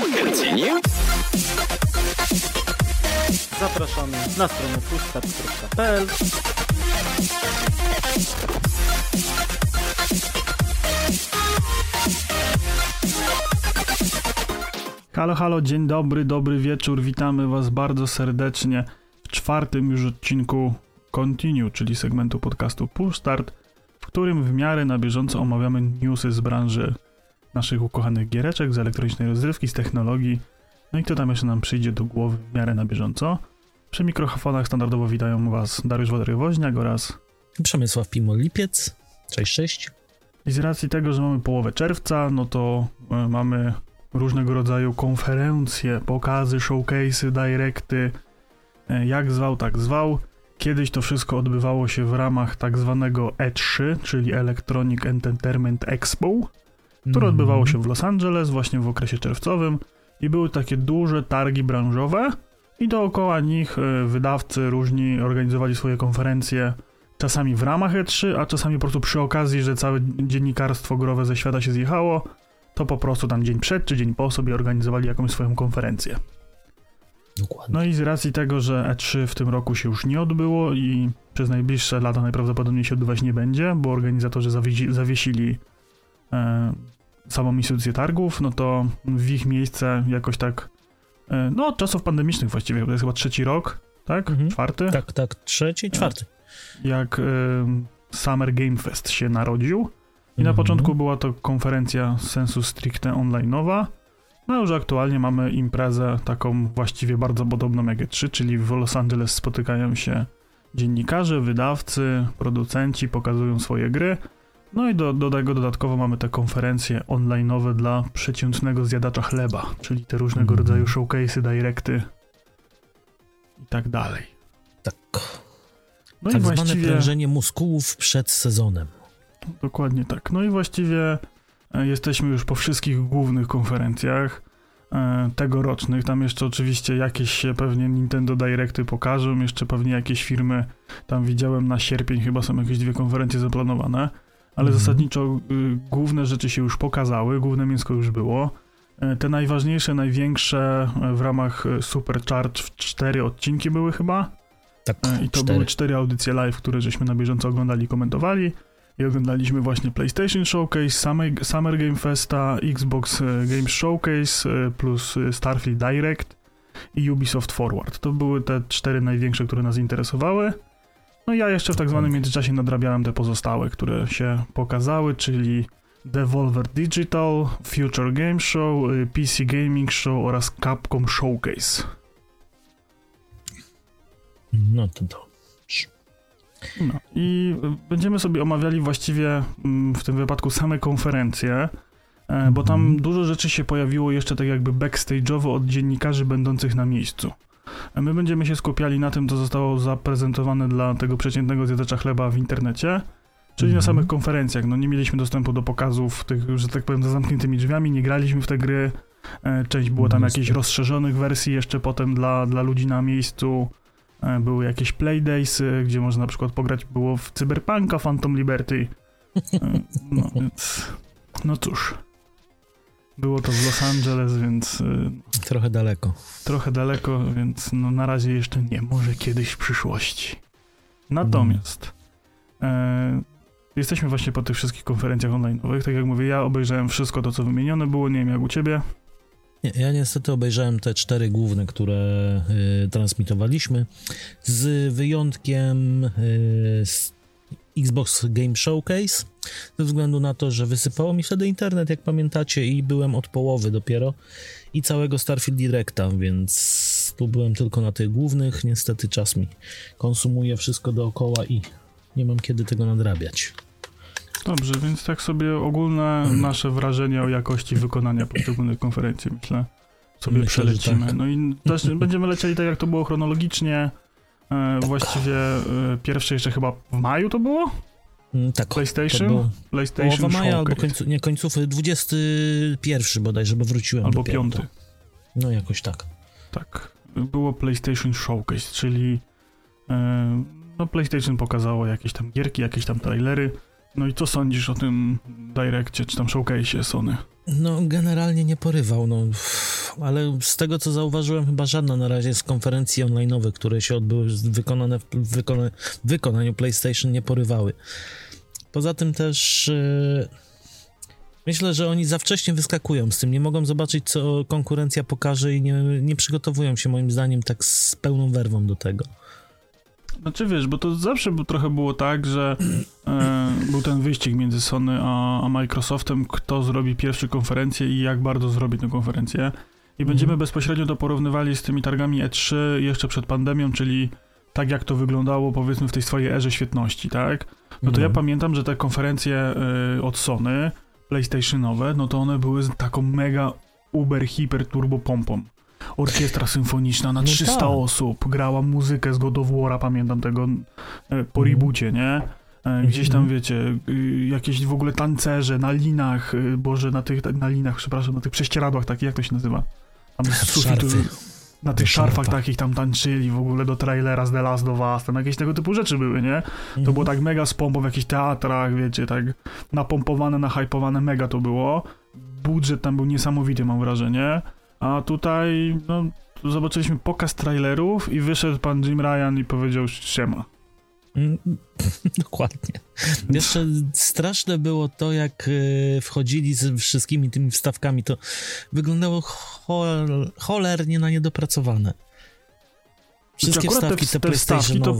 Continue. Zapraszamy na stronę pushstart.pl Halo, halo, dzień dobry, dobry wieczór. Witamy Was bardzo serdecznie w czwartym już odcinku Continue, czyli segmentu podcastu Push Start, w którym w miarę na bieżąco omawiamy newsy z branży naszych ukochanych giereczek, z elektronicznej rozrywki, z technologii. No i kto tam jeszcze nam przyjdzie do głowy w miarę na bieżąco. Przy mikrofonach standardowo witają Was Dariusz Wodry-Woźniak oraz Przemysław Pimo-Lipiec. Cześć, cześć. I z racji tego, że mamy połowę czerwca, no to e, mamy różnego rodzaju konferencje, pokazy, showcase'y, directy, e, jak zwał, tak zwał. Kiedyś to wszystko odbywało się w ramach tak zwanego E3, czyli Electronic Entertainment Expo, które Mm. odbywało się w Los Angeles właśnie w okresie czerwcowym i były takie duże targi branżowe i dookoła nich e, wydawcy różni organizowali swoje konferencje, czasami w ramach E3, a czasami po prostu przy okazji, że całe dziennikarstwo growe ze świata się zjechało, to po prostu tam dzień przed czy dzień po sobie organizowali jakąś swoją konferencję. Dokładnie. No i z racji tego, że E3 w tym roku się już nie odbyło i przez najbliższe lata najprawdopodobniej się odbywać nie będzie, bo organizatorzy zawiesi, zawiesili samą instytucję targów, no to w ich miejsce jakoś tak, e, no od czasów pandemicznych właściwie, to jest chyba trzeci rok, tak? Mhm. Czwarty? Tak, tak, trzeci, czwarty. Jak e, Summer Game Fest się narodził. I na Mhm. początku była to konferencja sensu stricte online'owa, no już aktualnie mamy imprezę taką właściwie bardzo podobną jak E3, czyli w Los Angeles spotykają się dziennikarze, wydawcy, producenci, pokazują swoje gry. No i do, do tego dodatkowo mamy te konferencje online'owe dla przeciętnego zjadacza chleba, czyli te różnego Mhm. rodzaju showcase'y, directy i tak dalej. Tak. No tak i zwane właściwie... prężenie muskułów przed sezonem. Dokładnie tak. No i właściwie e, jesteśmy już po wszystkich głównych konferencjach e, tegorocznych. Tam jeszcze oczywiście jakieś się pewnie Nintendo Directy pokażą, jeszcze pewnie jakieś firmy, tam widziałem na sierpień chyba są jakieś dwie konferencje zaplanowane, ale Mhm. zasadniczo y, główne rzeczy się już pokazały, główne mięsko już było. E, Te najważniejsze, największe e, w ramach e, Supercharge cztery odcinki były chyba. Tak, I to cztery. były cztery audycje live, które żeśmy na bieżąco oglądali i komentowali. I oglądaliśmy właśnie PlayStation Showcase, Summer, Game Festa, Xbox Games Showcase plus Starfield Direct i Ubisoft Forward. To były te cztery największe, które nas interesowały. No i ja jeszcze w tak zwanym międzyczasie nadrabiałem te pozostałe, które się pokazały, czyli Devolver Digital, Future Game Show, e, PC Gaming Show oraz Capcom Showcase. No to to. No i będziemy sobie omawiali właściwie mm, w tym wypadku same konferencje, e, bo tam Mhm. dużo rzeczy się pojawiło jeszcze tak jakby backstage'owo od dziennikarzy będących na miejscu. My będziemy się skupiali na tym, co zostało zaprezentowane dla tego przeciętnego zjadacza chleba w internecie, czyli na Mhm. samych konferencjach. No nie mieliśmy dostępu do pokazów tych, że tak powiem, za zamkniętymi drzwiami, nie graliśmy w te gry. E, Część było tam No, jakichś rozszerzonych wersji jeszcze potem dla, dla ludzi na miejscu. E, Były jakieś playdaysy, gdzie można na przykład pograć było w Cyberpunka Phantom Liberty. E, No więc, no cóż. Było to w Los Angeles, więc Trochę daleko. trochę daleko, więc no na razie jeszcze nie, może kiedyś w przyszłości. Natomiast e, jesteśmy właśnie po tych wszystkich konferencjach online'owych, tak jak mówię, ja obejrzałem wszystko to, co wymienione było, nie wiem jak u ciebie. Nie, ja niestety obejrzałem te cztery główne, które y, transmitowaliśmy, z wyjątkiem y, z Xbox Game Showcase, ze względu na to, że wysypało mi wtedy internet, jak pamiętacie, i byłem od połowy dopiero, i całego Starfield Directa, więc tu byłem tylko na tych głównych. Niestety czas mi konsumuje wszystko dookoła i nie mam kiedy tego nadrabiać. Dobrze, więc tak sobie ogólne nasze wrażenie o jakości wykonania poszczególnych konferencji, myślę, sobie Myślę, przelecimy. tak. No i też będziemy lecieli tak, jak to było chronologicznie. E, właściwie e, pierwsze jeszcze chyba w maju to było? Mm, Tak, PlayStation? było PlayStation połowa maja albo końcu, nie, końcówy 21 bodajże, bo wróciłem Albo dopiero. piąty. No jakoś tak. Tak. Było PlayStation Showcase, czyli e, no PlayStation pokazało jakieś tam gierki, jakieś tam trailery. No i co sądzisz o tym Direccie, czy tam Showcase'ie Sony? No generalnie nie porywał, no ale z tego co zauważyłem, chyba żadna na razie z konferencji online'owych, które się odbyły wykonane w wykona wykonaniu PlayStation nie porywały. Poza tym też yy, myślę, że oni za wcześnie wyskakują z tym, nie mogą zobaczyć co konkurencja pokaże i nie, nie przygotowują się moim zdaniem tak z pełną werwą do tego. Znaczy wiesz, bo to zawsze trochę było tak, że e, był ten wyścig między Sony a, a, Microsoftem, kto zrobi pierwszą konferencję i jak bardzo zrobi tę konferencję. I będziemy mhm. bezpośrednio to porównywali z tymi targami E3 jeszcze przed pandemią, czyli tak jak to wyglądało powiedzmy w tej swojej erze świetności, tak? No to ja mhm. pamiętam, że te konferencje y, od Sony, PlayStationowe, no to one były taką mega uber, hiper, turbo pompą. Orkiestra symfoniczna na 300 no tak. osób, grała muzykę z God of War'a, pamiętam tego e, po mhm. reboocie, nie? E, gdzieś tam, mhm. wiecie, y, jakieś w ogóle tancerze na linach, y, boże, na tych, na linach, przepraszam, na tych prześcieradłach takich, jak to się nazywa? Tam sufit, na tych szarfach takich tam tańczyli w ogóle do trailera z The Last of Us, tam jakieś tego typu rzeczy były, nie? To było mhm. tak mega z pompą w jakichś teatrach, wiecie, tak napompowane, nahypowane, mega to było. Budżet tam był niesamowity, mam wrażenie. A tutaj, no, zobaczyliśmy pokaz trailerów i wyszedł pan Jim Ryan i powiedział siema. Mm, dokładnie. Jeszcze straszne było to, jak e, wchodzili z wszystkimi tymi wstawkami. To wyglądało chol cholernie na niedopracowane. Wszystkie znaczy, wstawki te, te wstawki to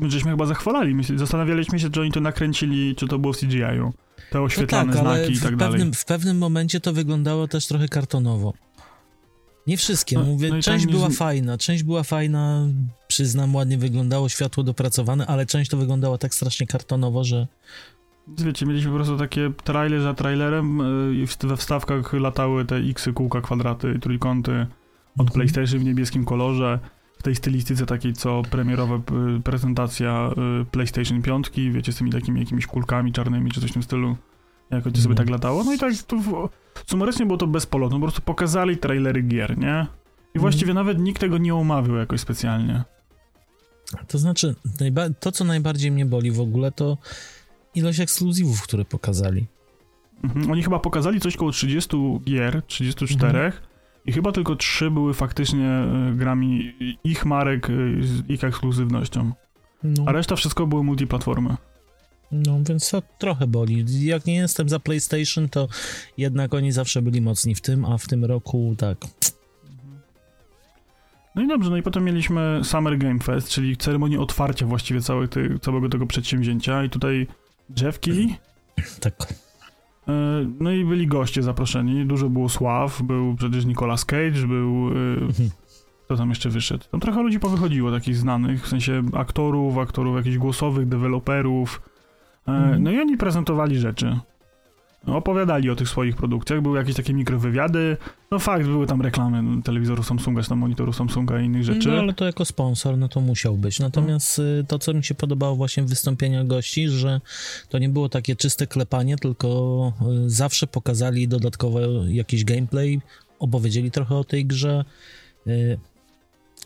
my żeśmy chyba zachwalali. My zastanawialiśmy się, czy oni to nakręcili, czy to było w CGI-u. Te oświetlane no tak, znaki i tak pewnym, dalej. W pewnym momencie to wyglądało też trochę kartonowo. Nie wszystkie, no, mówię, no część była nie... fajna, część była fajna, przyznam, ładnie wyglądało, światło dopracowane, ale część to wyglądała tak strasznie kartonowo, że... Wiecie, mieliśmy po prostu takie trailer za trailerem y, i we wstawkach latały te x kółka, kwadraty, trójkąty od mhm. PlayStation w niebieskim kolorze, w tej stylistyce takiej, co premierowa prezentacja y, PlayStation 5, wiecie, z tymi takimi jakimiś kulkami czarnymi, czy coś w tym stylu. Jakoś mm. sobie tak latało. No i tak to w, sumarycznie było to bez polotu. Po prostu pokazali trailery gier, nie? I mm. właściwie nawet nikt tego nie omawiał jakoś specjalnie. To znaczy, to co najbardziej mnie boli w ogóle, to ilość ekskluzywów, które pokazali. Mhm. Oni chyba pokazali coś koło 30 gier, 34 mhm. i chyba tylko 3 były faktycznie e, grami ich marek e, z ich ekskluzywnością. No. A reszta wszystko były multiplatformy. No, więc to trochę boli. Jak nie jestem za PlayStation, to jednak oni zawsze byli mocni w tym, a w tym roku tak. No i dobrze, no i potem mieliśmy Summer Game Fest, czyli ceremonię otwarcia właściwie całej całego tego przedsięwzięcia i tutaj Jeff Keighley. Tak. E, no i byli goście zaproszeni, dużo było sław, był przecież Nicolas Cage, był... E, mhm. Kto tam jeszcze wyszedł? Tam trochę ludzi powychodziło, takich znanych, w sensie aktorów, aktorów jakichś głosowych, deweloperów. No i oni prezentowali rzeczy. Opowiadali o tych swoich produkcjach, były jakieś takie mikrowywiady. No fakt, były tam reklamy telewizoru Samsunga, tam monitoru Samsunga i innych rzeczy. No ale to jako sponsor, no to musiał być. Natomiast hmm. to, co mi się podobało właśnie w wystąpieniach gości, że to nie było takie czyste klepanie, tylko y, zawsze pokazali dodatkowo jakiś gameplay, opowiedzieli trochę o tej grze. Y,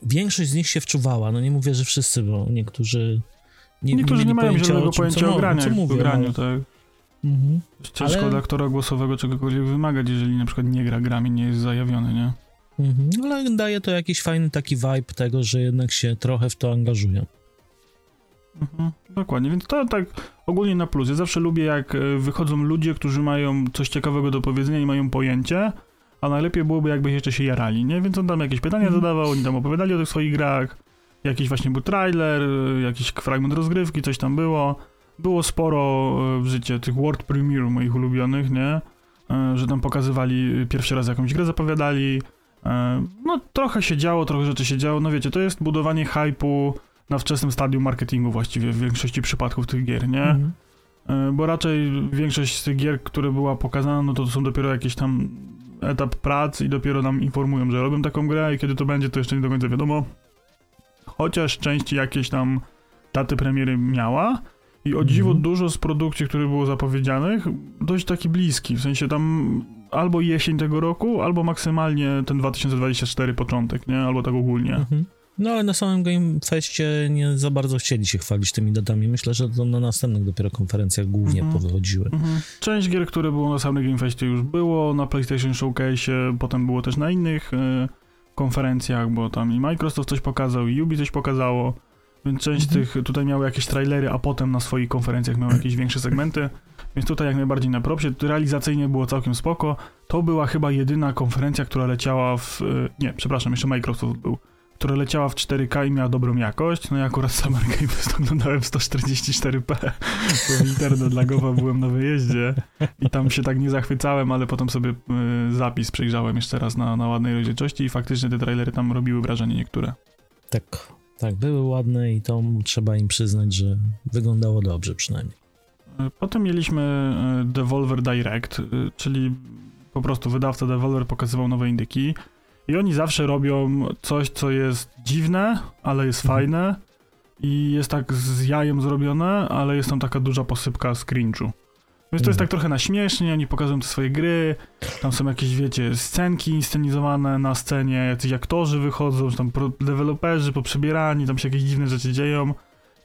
większość z nich się wczuwała, no nie mówię, że wszyscy, bo niektórzy nie, Niektórzy nie, nie mają zielonego pojęcia o, graniu, co mówię, graniu, no. tak. Mhm. Ciężko Ale... od aktora głosowego czegokolwiek wymagać, jeżeli na przykład nie gra grami, nie jest zajawiony, nie? Mhm. Ale daje to jakiś fajny taki vibe tego, że jednak się trochę w to angażują. Mhm, dokładnie, więc to tak ogólnie na plus. Ja zawsze lubię, jak e, wychodzą ludzie, którzy mają coś ciekawego do powiedzenia i mają pojęcie, a najlepiej byłoby, jakby jeszcze się jarali, nie? Więc on tam jakieś pytania mhm. zadawał, oni tam opowiadali o tych swoich grach, Jakiś właśnie był trailer, jakiś fragment rozgrywki, coś tam było. Było sporo e, w życiu tych World Premiere moich ulubionych, nie? E, że tam pokazywali pierwszy raz jakąś grę, zapowiadali. E, no trochę się działo, trochę rzeczy się działo. No wiecie, to jest budowanie hypu na wczesnym stadium marketingu właściwie w większości przypadków tych gier, nie? Mhm. Bo raczej większość z tych gier, które była pokazana, no to, to są dopiero jakieś tam etap prac i dopiero nam informują, że robią taką grę i kiedy to będzie, to jeszcze nie do końca wiadomo chociaż część jakieś tam daty premiery miała. I o dziwo mm -hmm. dużo z produkcji, które było zapowiedzianych, dość taki bliski, w sensie tam albo jesień tego roku, albo maksymalnie ten 2024 początek, nie? Albo tak ogólnie. Mm -hmm. No ale na samym Game Festie nie za bardzo chcieli się chwalić tymi datami. Myślę, że to na następnych dopiero konferencjach głównie Mhm. powychodziły. Mhm. Część gier, które było na samym Game Festie już było, na PlayStation Showcase, potem było też na innych e, konferencjach, bo tam i Microsoft coś pokazał, i Ubi coś pokazało, więc część Mhm. tych tutaj miały jakieś trailery, a potem na swoich konferencjach miały jakieś większe segmenty, więc tutaj jak najbardziej na propsie. Realizacyjnie było całkiem spoko. To była chyba jedyna konferencja, która leciała w... e, Nie, przepraszam, jeszcze Microsoft był która leciała w 4K i miała dobrą jakość. No ja akurat Summer Game Fest oglądałem w 144p, bo internet lagowa byłem na wyjeździe i tam się tak nie zachwycałem, ale potem sobie y, zapis przejrzałem jeszcze raz na, na ładnej rozdzielczości i faktycznie te trailery tam robiły wrażenie niektóre. Tak, tak, były ładne i to trzeba im przyznać, że wyglądało dobrze przynajmniej. Potem mieliśmy y, Devolver Direct, y, czyli po prostu wydawca Devolver pokazywał nowe indyki i oni zawsze robią coś, co jest dziwne, ale jest Mhm. fajne i jest tak z jajem zrobione, ale jest tam taka duża posypka z cringe'u. Więc to jest Mhm. tak trochę na śmiesznie, oni pokazują te swoje gry, tam są jakieś, wiecie, scenki inscenizowane na scenie, jacyś aktorzy wychodzą, tam deweloperzy poprzebierani, tam się jakieś dziwne rzeczy dzieją.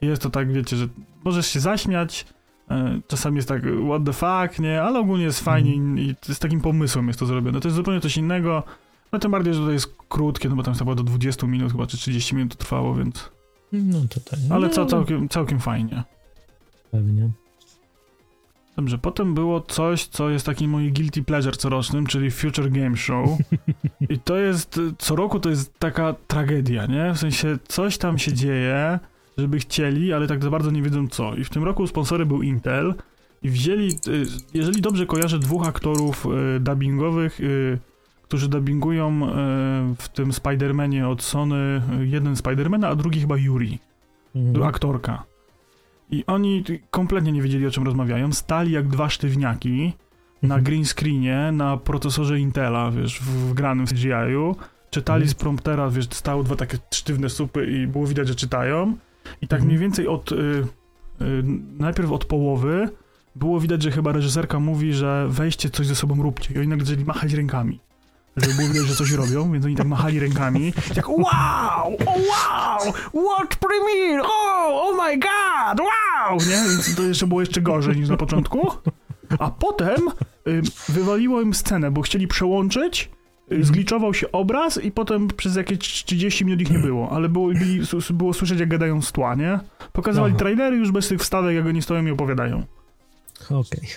I jest to tak, wiecie, że możesz się zaśmiać, e, czasami jest tak what the fuck, nie, ale ogólnie jest fajnie i, i z takim pomysłem jest to zrobione. To jest zupełnie coś innego, no tym bardziej, że to jest krótkie, no bo tam chyba do 20 minut chyba, czy 30 minut trwało, więc... No to tak. Ale no, co, całkiem, całkiem fajnie. Pewnie. Dobrze, potem było coś, co jest takim moim guilty pleasure corocznym, czyli Future Game Show. I to jest, co roku to jest taka tragedia, nie? W sensie coś tam się dzieje, żeby chcieli, ale tak za bardzo nie wiedzą co. I w tym roku sponsorem był Intel i wzięli, y, jeżeli dobrze kojarzę, dwóch aktorów y, dubbingowych, y, którzy dubbingują y, w tym Spider-Manie od Sony, y, jeden Spider-Mana, a drugi chyba Yuri Mhm. aktorka. I oni kompletnie nie wiedzieli, o czym rozmawiają. Stali jak dwa sztywniaki na Mhm. green screenie, na procesorze Intela, wiesz, w wgranym CGI-u. Czytali Mhm. z promptera, wiesz, stały dwa takie sztywne supy i było widać, że czytają. I tak Mhm. mniej więcej od... Y, y, najpierw od połowy było widać, że chyba reżyserka mówi, że weźcie coś ze sobą róbcie. I oni nagle zaczęli machać rękami. Żeby było widać, że coś robią, więc oni tak machali rękami. Tak wow! Oh wow! What premiere! Oh! Oh my god! Wow! Nie? Więc to jeszcze było jeszcze gorzej niż na początku. A potem y, wywaliło im scenę, bo chcieli przełączyć, y, zgliczował się obraz i potem przez jakieś 30 minut ich nie było, ale było, byli, było słyszeć jak gadają z tła, nie? Pokazywali Aha. trailery już bez tych wstawek, jak oni stoją i opowiadają. Okej.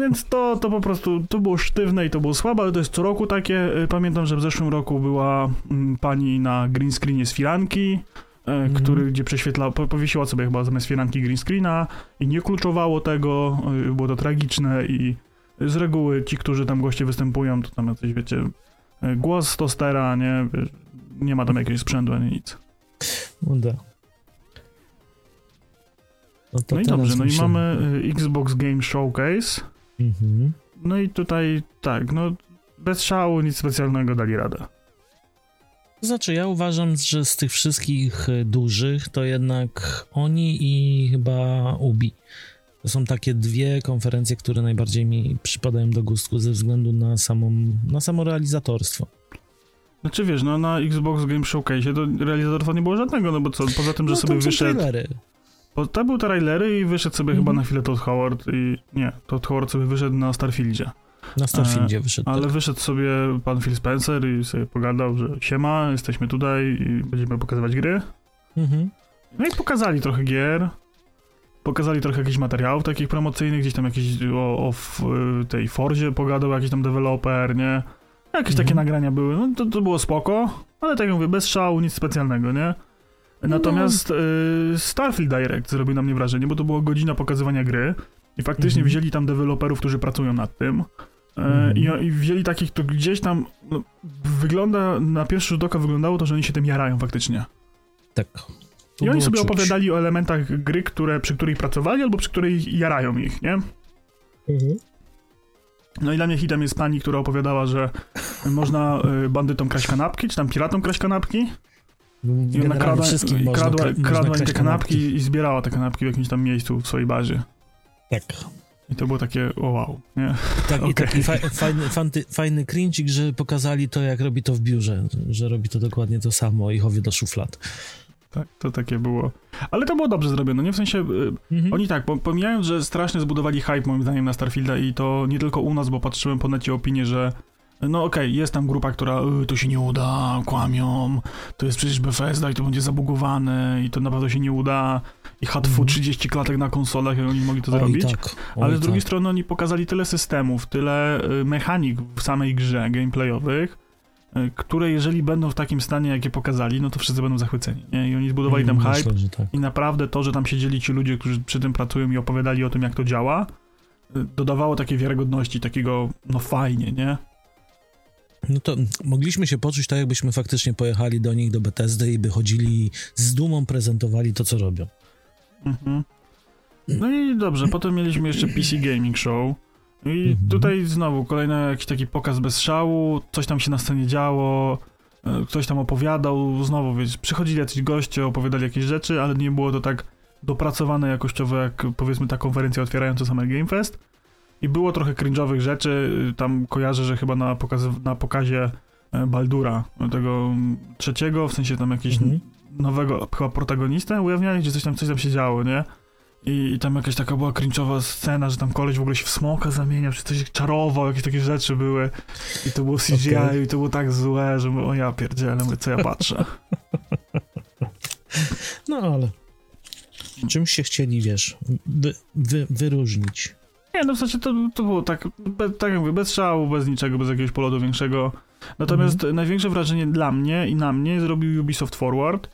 Więc to, to po prostu, to było sztywne i to było słabe, ale to jest co roku takie. Y, Pamiętam, że w zeszłym roku była mm, pani na green screenie z firanki, Mhm. który, gdzie prześwietlała, po- powiesiła sobie chyba zamiast firanki green screena i nie kluczowało tego, y, było to tragiczne i z reguły ci, którzy tam goście występują, to tam jacyś, wiecie, głos tostera, nie, nie ma tam jakiegoś sprzętu ani nic. No da. No, No i dobrze, no i się- mamy y, Xbox Game Showcase, Mhm. no i tutaj tak, no bez szału, nic specjalnego dali radę. Znaczy, ja uważam, że z tych wszystkich y, dużych, to jednak oni i chyba Ubi. To są takie dwie konferencje, które najbardziej mi przypadają do gustu ze względu na samą, na samo realizatorstwo. Znaczy wiesz, no na Xbox Game Showcase to realizatorstwa nie było żadnego, no bo co, poza tym, że No, sobie wyszedł, trailery. Bo to był trailery i wyszedł sobie Mhm. chyba na chwilę Todd Howard i nie, Todd Howard sobie wyszedł na Starfieldzie, Na Starfieldzie wyszedł. ale tak. wyszedł sobie pan Phil Spencer i sobie pogadał, że siema, jesteśmy tutaj i będziemy pokazywać gry. Mhm. No i pokazali trochę gier, pokazali trochę jakichś materiałów takich promocyjnych, gdzieś tam jakieś o, o y, tej Forzie pogadał jakiś tam deweloper, nie? Jakieś takie Mhm. nagrania były, no to, to było spoko, ale tak jak mówię, bez szału, nic specjalnego, nie? Natomiast y, Starfield Direct zrobił na mnie wrażenie, bo to była godzina pokazywania gry i faktycznie Mhm. wzięli tam deweloperów, którzy pracują nad tym. E, Mhm. i, I wzięli takich, to gdzieś tam no, wygląda, na pierwszy rzut oka wyglądało to, że oni się tym jarają faktycznie. Tak. To I oni sobie czuć. opowiadali o elementach gry, które, przy których pracowali, albo przy której jarają ich, nie? Mhm. No i dla mnie hitem jest pani, która opowiadała, że można y, bandytom kraść kanapki, czy tam piratom kraść kanapki. Generalnie nakrada, wszystkim można, kradła, kradła im te kanapki, kanapki i zbierała te kanapki w jakimś tam miejscu w swojej bazie. Tak. I to było takie o wow, nie? Tak, okay. i taki fa fajny, fanty, fajny cringe, że pokazali to, jak robi to w biurze, że robi to dokładnie to samo i chowie do szuflad. Tak, to takie było. Ale to było dobrze zrobione, nie? W sensie, y, mhm. oni tak, pomijając, że strasznie zbudowali hype moim zdaniem na Starfielda i to nie tylko u nas, bo patrzyłem po necie opinię, że no okej, okay, jest tam grupa, która y, to się nie uda, kłamią, to jest przecież Bethesda i to będzie zabugowane i to naprawdę się nie uda i HTW 30 klatek na konsolach, jak oni mogli to o, zrobić. Tak. O, Ale z drugiej tak. strony oni pokazali tyle systemów, tyle y, mechanik w samej grze gameplayowych, y, które jeżeli będą w takim stanie, jakie pokazali, no to wszyscy będą zachwyceni. Nie? I oni zbudowali tam Myślę, hype tak. i naprawdę to, że tam siedzieli ci ludzie, którzy przy tym pracują i opowiadali o tym, jak to działa, y, dodawało takiej wiarygodności, takiego no fajnie, nie? no to mogliśmy się poczuć tak, jakbyśmy faktycznie pojechali do nich, do Bethesdy i by chodzili z dumą, prezentowali to, co robią. Mhm. No i dobrze, potem mieliśmy jeszcze PC Gaming Show. I mhm. tutaj znowu kolejny jakiś taki pokaz bez szału, coś tam się na scenie działo, e, ktoś tam opowiadał, znowu wiesz, przychodzili jacyś goście, opowiadali jakieś rzeczy, ale nie było to tak dopracowane jakościowo jak powiedzmy ta konferencja otwierająca Summer Game Fest. I było trochę cringe'owych rzeczy, tam kojarzę, że chyba na, pokaz, na pokazie e, Baldura, e, tego mm, trzeciego, w sensie tam jakiegoś mhm. nowego chyba protagonistę ujawniali, gdzie coś tam, coś tam się działo, nie? I, I, tam jakaś taka była cringe'owa scena, że tam koleś w ogóle się w smoka zamieniał, czy coś czarował, jakieś takie rzeczy były. I to było CGI okay. i to było tak złe, że mówię, o ja pierdzielę, mówię, co ja patrzę. No ale czym się chcieli, wiesz, wy, wy, wyróżnić? Nie, no w sensie to, to było tak, be, tak jak mówię, bez szału, bez niczego, bez jakiegoś polotu większego. Natomiast mhm. największe wrażenie dla mnie i na mnie zrobił Ubisoft Forward,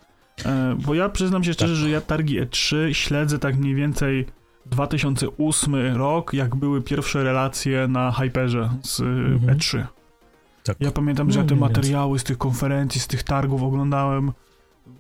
e, bo ja przyznam się szczerze, tak. że ja targi E3 śledzę tak mniej więcej 2008 rok, jak były pierwsze relacje na Hyperze z. Mhm. E E3. Tak. Ja pamiętam, że ja no, te materiały z tych konferencji, z tych targów oglądałem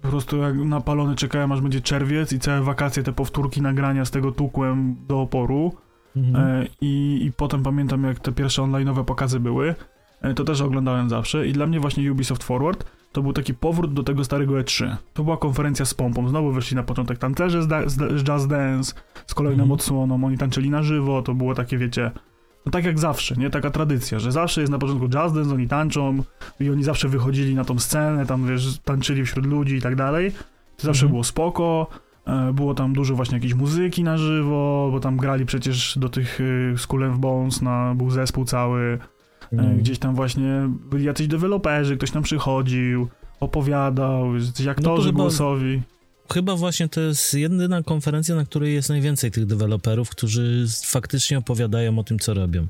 po prostu jak napalony czekałem aż będzie czerwiec i całe wakacje te powtórki nagrania z tego tukłem do oporu. Mhm. E, I, I potem pamiętam, jak te pierwsze online'owe pokazy były, e, to też oglądałem zawsze i dla mnie właśnie Ubisoft Forward to był taki powrót do tego starego E3. To była konferencja z pompą, znowu wyszli na początek tancerze z, da, z Jazz Dance, z kolejną mhm. odsłoną, oni tańczyli na żywo, to było takie, wiecie, no tak jak zawsze, nie? Taka tradycja, że zawsze jest na początku Jazz Dance, oni tańczą i oni zawsze wychodzili na tą scenę, tam wiesz, tańczyli wśród ludzi i tak dalej. To zawsze mhm. było spoko, E, było tam dużo właśnie jakiejś muzyki na żywo, bo tam grali przecież do tych y, Skull and Bones, na, był zespół cały. Mm. Gdzieś tam właśnie byli jacyś deweloperzy, ktoś tam przychodził, opowiadał, jacyś no aktorzy no chyba, głosowi. Chyba właśnie to jest jedyna konferencja, na której jest najwięcej tych deweloperów, którzy faktycznie opowiadają o tym, co robią.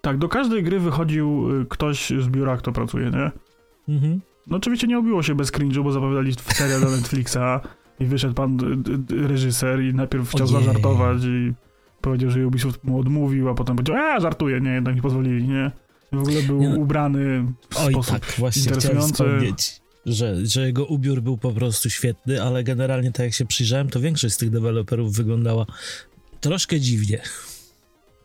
Tak, do każdej gry wychodził y, ktoś z biura, kto pracuje, nie? Mhm. No oczywiście nie obiło się bez cringe'u, bo zapowiadali serial dla Netflixa. I wyszedł pan reżyser i najpierw chciał Ojej. zażartować i powiedział, że Ubisoft mu odmówił, a potem powiedział, a żartuję, nie, jednak nie pozwolili, nie? W ogóle był no. ubrany w Oj, sposób tak, właśnie interesujący. Że, że jego ubiór był po prostu świetny, ale generalnie tak jak się przyjrzałem, to większość z tych deweloperów wyglądała troszkę dziwnie.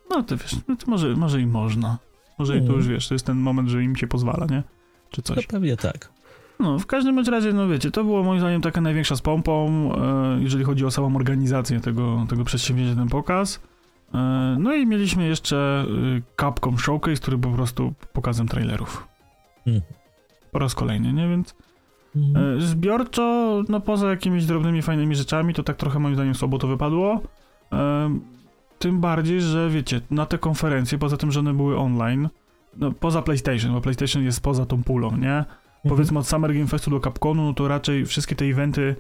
No to wiesz, no to może, może i można. Może i to mm. już wiesz, to jest ten moment, że im się pozwala, nie? Czy coś. No pewnie tak. No, w każdym bądź razie, no wiecie, to było moim zdaniem taka największa z pompą, e, jeżeli chodzi o samą organizację tego, tego przedsięwzięcia, ten pokaz. E, no i mieliśmy jeszcze e, Capcom Showcase, który po prostu pokazem trailerów. Mm. Po raz kolejny, nie? Więc mm. zbiorczo, no poza jakimiś drobnymi, fajnymi rzeczami, to tak trochę moim zdaniem słabo to wypadło. Tym bardziej, że wiecie, na te konferencje, poza tym, że one były online, no poza PlayStation, bo PlayStation jest poza tą pulą, nie? powiedzmy od Summer Game Festu do Capcomu, no to raczej wszystkie te eventy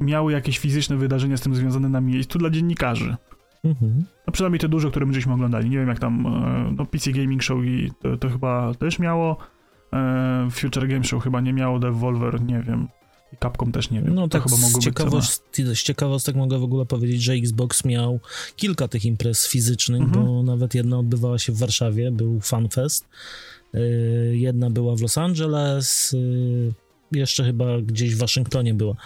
miały jakieś fizyczne wydarzenia z tym związane na miejscu dla dziennikarzy. Mhm. No przynajmniej te duże, które my żeśmy oglądali. Nie wiem jak tam, e, no PC Gaming Show i to, to chyba też miało. E, Future Game Show chyba nie miało, Devolver nie wiem. I Capcom też nie wiem. No to tak, chyba z, ciekawost, z ciekawostek mogę w ogóle powiedzieć, że Xbox miał kilka tych imprez fizycznych, mhm. bo nawet jedna odbywała się w Warszawie, był FanFest Y, jedna była w Los Angeles, y, jeszcze chyba gdzieś w Waszyngtonie była.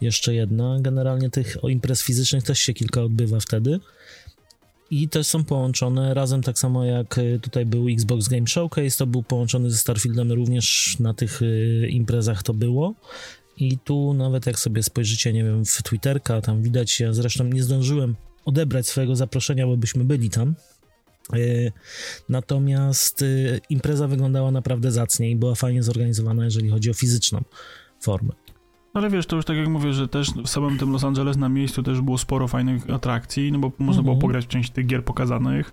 Jeszcze jedna. Generalnie tych imprez fizycznych też się kilka odbywa wtedy. I też są połączone razem, tak samo jak y, tutaj był Xbox Game Showcase, to był połączony ze Starfieldem, również na tych imprezach to było. I tu nawet jak sobie spojrzycie, nie wiem, w Twitterka, tam widać, ja zresztą nie zdążyłem odebrać swojego zaproszenia, bo byśmy byli tam, natomiast y, impreza wyglądała naprawdę zacnie i była fajnie zorganizowana, jeżeli chodzi o fizyczną formę. Ale wiesz, to już tak jak mówię, że też w samym tym Los Angeles na miejscu też było sporo fajnych atrakcji, no bo można było Mhm. pograć w część tych gier pokazanych.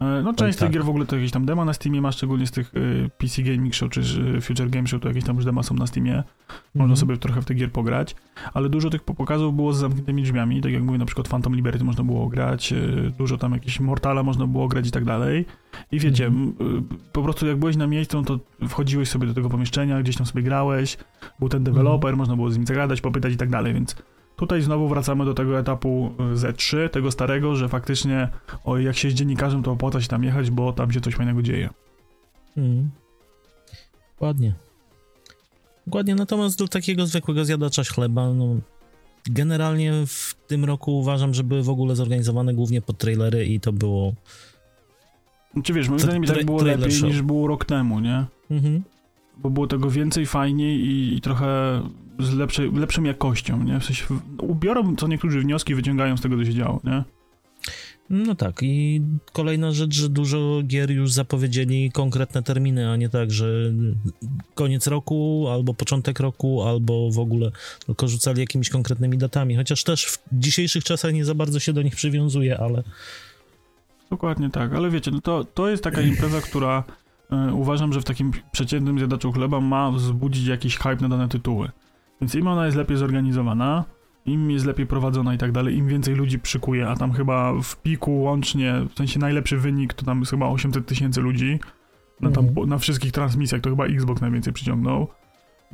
E, No część Oj, z tych tak. gier w ogóle to jakieś tam dema na Steamie ma, szczególnie z tych y, PC Gaming Show czy y, Future Game Show, to jakieś tam już dema są na Steamie. Można Mhm. sobie trochę w te gier pograć, ale dużo tych pokazów było z zamkniętymi drzwiami, tak jak mówię, na przykład Phantom Liberty można było grać, y, dużo tam jakieś Mortala można było grać i tak dalej. I wiecie, Mhm. m, y, po prostu jak byłeś na miejscu, no to wchodziłeś sobie do tego pomieszczenia, gdzieś tam sobie grałeś, był ten deweloper, Mhm. można było z nim zagadać, popytać i tak dalej, więc tutaj znowu wracamy do tego etapu y, Z3, tego starego, że faktycznie o, jak się jest dziennikarzem, to opłaca się tam jechać, bo tam się coś fajnego dzieje. Mhm. Ładnie. Dokładnie, natomiast do takiego zwykłego zjadacza chleba, no, generalnie w tym roku uważam, że były w ogóle zorganizowane głównie pod trailery i to było... Czy wiesz, moim zdaniem i tak było lepiej show. niż było rok temu, nie? Mhm. bo było tego więcej, fajniej i, i trochę z lepszej, lepszą jakością, nie? W sensie ubiorą co niektórzy wnioski, wyciągają z tego, co się działo, nie? No tak, i kolejna rzecz, że dużo gier już zapowiedzieli konkretne terminy, a nie tak, że koniec roku, albo początek roku, albo w ogóle tylko rzucali jakimiś konkretnymi datami, chociaż też w dzisiejszych czasach nie za bardzo się do nich przywiązuje, ale Dokładnie tak, ale wiecie, no to, to jest taka impreza, która e, uważam, że w takim przeciętnym zjadaczu chleba ma wzbudzić jakiś hype na dane tytuły. Więc im ona jest lepiej zorganizowana, im jest lepiej prowadzona i tak dalej, im więcej ludzi przykuje, a tam chyba w piku łącznie, w sensie najlepszy wynik to tam jest chyba 800 tysięcy ludzi na, tam, Mhm. na wszystkich transmisjach, to chyba Xbox najwięcej przyciągnął.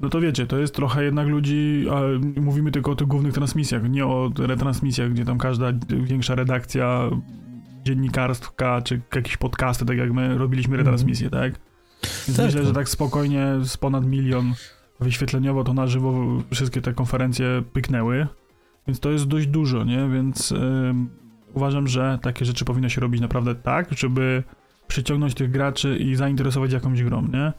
No to wiecie, to jest trochę jednak ludzi, a mówimy tylko o tych głównych transmisjach, nie o retransmisjach, gdzie tam każda większa redakcja dziennikarska, czy jakieś podcasty, tak jak my robiliśmy Mhm. retransmisje, tak? Więc Tak, myślę, że tak spokojnie z ponad milion wyświetleniowo to na żywo wszystkie te konferencje pyknęły. Więc to jest dość dużo, nie? Więc ym, uważam, że takie rzeczy powinno się robić naprawdę tak, żeby przyciągnąć tych graczy i zainteresować jakąś grą, nie?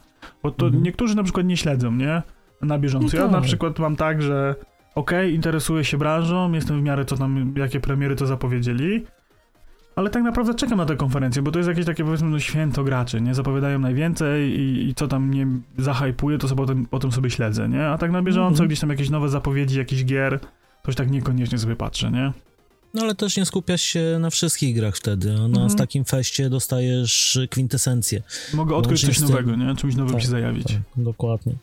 Bo to Mhm. niektórzy na przykład nie śledzą, nie? Na bieżąco. No Ja na tak. przykład mam tak, że okej, interesuję się branżą, jestem w miarę co tam, jakie premiery to zapowiedzieli, ale tak naprawdę czekam na tę konferencję, bo to jest jakieś takie powiedzmy no, święto graczy, nie? Zapowiadają najwięcej i, i co tam mnie zahajpuje, to sobie potem, potem sobie śledzę, nie? A tak na bieżąco, Mhm. gdzieś tam jakieś nowe zapowiedzi, jakichś gier, już tak niekoniecznie sobie patrzę, nie? No ale też nie skupiasz się na wszystkich grach wtedy, a na Mhm. w takim feście dostajesz kwintesencję. Mogę odkryć Łącznie coś nowego, nie? Czymś nowym Tak, się zajawić. Tak, dokładnie.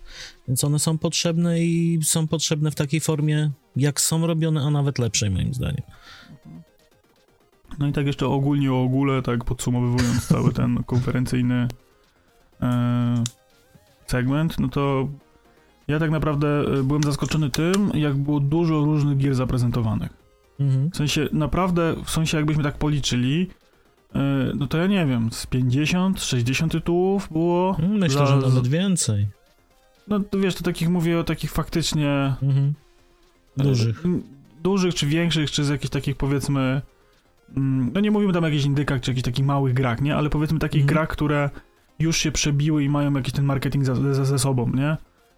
Więc one są potrzebne i są potrzebne w takiej formie, jak są robione, a nawet lepszej moim zdaniem. No i tak jeszcze ogólnie o ogóle, tak podsumowując cały ten konferencyjny e, segment, no to ja tak naprawdę e, byłem zaskoczony tym, jak było dużo różnych gier zaprezentowanych. Mhm. W sensie, naprawdę, w sensie jakbyśmy tak policzyli, e, no to ja nie wiem, z 50, 60 tytułów było. Myślę, za- że nawet więcej. No to wiesz, to takich mówię o takich faktycznie... Mhm. Dużych. E, dużych czy większych, czy z jakichś takich powiedzmy. Mm, No nie mówimy tam o jakichś indykach, czy jakichś takich małych grach, nie? Ale powiedzmy takich Mhm. grach, które już się przebiły i mają jakiś ten marketing za, za, ze sobą, nie?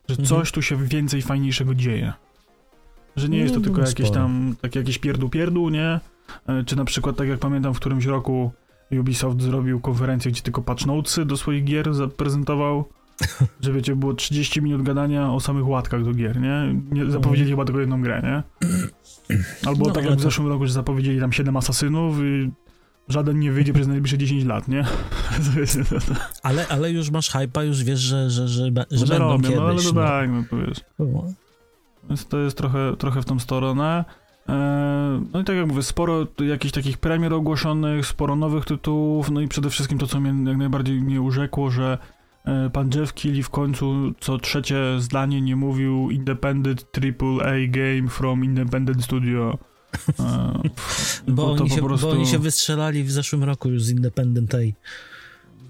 Że Mhm. coś tu się więcej fajniejszego dzieje. Że nie No, jest to tylko było jakieś sporo. tam, takie jakieś pierdu pierdu, nie? E, Czy na przykład, tak jak pamiętam, w którymś roku Ubisoft zrobił konferencję, gdzie tylko patch notesy do swoich gier zaprezentował. Że wiecie, było 30 minut gadania o samych łatkach do gier, nie? nie zapowiedzieli chyba tylko jedną grę, nie? Albo No, tak jak w zeszłym roku, że zapowiedzieli tam 7 asasynów i żaden nie wyjdzie przez najbliższe 10 lat, nie? Ale, ale już masz hypa, już wiesz, że, że, że, że Że będą robią, kiedyś. no ale to no. tak, no to wiesz. Więc to jest trochę, trochę w tą stronę. Eee, No i tak jak mówię, sporo jakichś takich premier ogłoszonych, sporo nowych tytułów, no i przede wszystkim to, co mnie jak najbardziej mnie urzekło, że e, pan Jeff Keighley w końcu co trzecie zdanie nie mówił Independent AAA Game from Independent Studio. E, Bo, to oni się, prostu- bo oni się wystrzelali w zeszłym roku już z Independent A.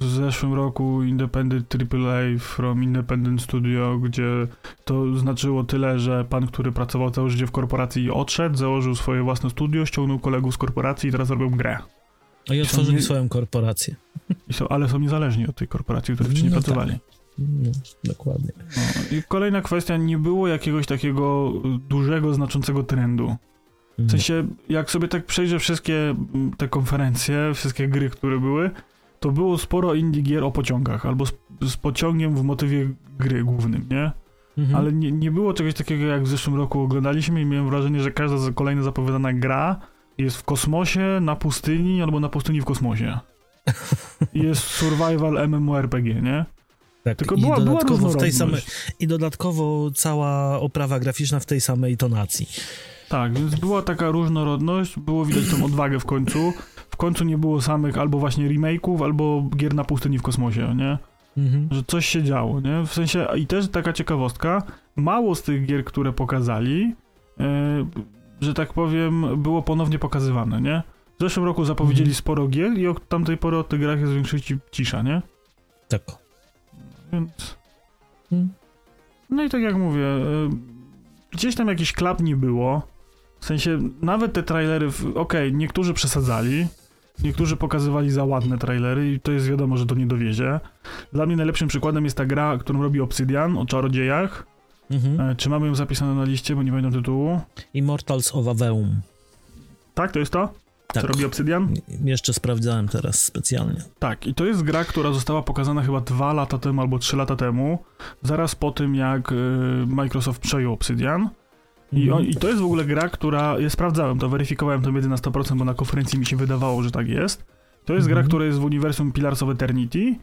w zeszłym roku Independent AAA from Independent Studio, gdzie to znaczyło tyle, że pan, który pracował całe życie w korporacji odszedł, założył swoje własne studio, ściągnął kolegów z korporacji i teraz robią grę. No i otworzyli nie- swoją korporację. Są, ale są niezależni od tej korporacji, w której wcześniej No pracowali. No, dokładnie. No. I kolejna kwestia, nie było jakiegoś takiego dużego, znaczącego trendu. W sensie, jak sobie tak przejrzę wszystkie mm, te konferencje, wszystkie gry, które były, to było sporo indie gier o pociągach, albo z, z pociągiem w motywie gry głównym, nie? Mhm. Ale nie, nie było czegoś takiego, jak w zeszłym roku oglądaliśmy i miałem wrażenie, że każda kolejna zapowiadana gra jest w kosmosie, na pustyni albo na pustyni w kosmosie. I jest survival MMORPG, nie? tak. Tylko I była, była dodatkowo w tej samej, I dodatkowo cała oprawa graficzna w tej samej tonacji. Tak, więc była taka różnorodność, było widać tą odwagę w końcu. W końcu nie było samych albo właśnie remake'ów, albo gier na pustyni w kosmosie, nie? Mhm. Że coś się działo, nie? W sensie, i też taka ciekawostka, mało z tych gier, które pokazali, e, że tak powiem, było ponownie pokazywane, nie? W zeszłym roku zapowiedzieli Mhm. sporo gier i od tamtej pory o tych grach jest w większości cisza, nie? Tak. Więc... Mm. No i tak jak mówię, e, gdzieś tam jakiś klap nie było. W sensie, nawet te trailery, okej, niektórzy przesadzali, niektórzy pokazywali za ładne trailery i to jest wiadomo, że to nie dowiezie. Dla mnie najlepszym przykładem jest ta gra, którą robi Obsidian o czarodziejach. Mhm. E, Czy mamy ją zapisaną na liście, bo nie pamiętam tytułu. Immortals of Aveum. Tak, to jest to? Tak. Co robi Obsidian? Jeszcze sprawdzałem teraz specjalnie. Tak, i to jest gra, która została pokazana chyba dwa lata temu albo trzy lata temu, zaraz po tym jak y, Microsoft przejął Obsidian. I, Mhm. on, I to jest w ogóle gra, która. Ja sprawdzałem to, weryfikowałem to wiedzy na 100%, bo na konferencji mi się wydawało, że tak jest. To jest gra, Mhm. która jest w uniwersum Pillars of Eternity.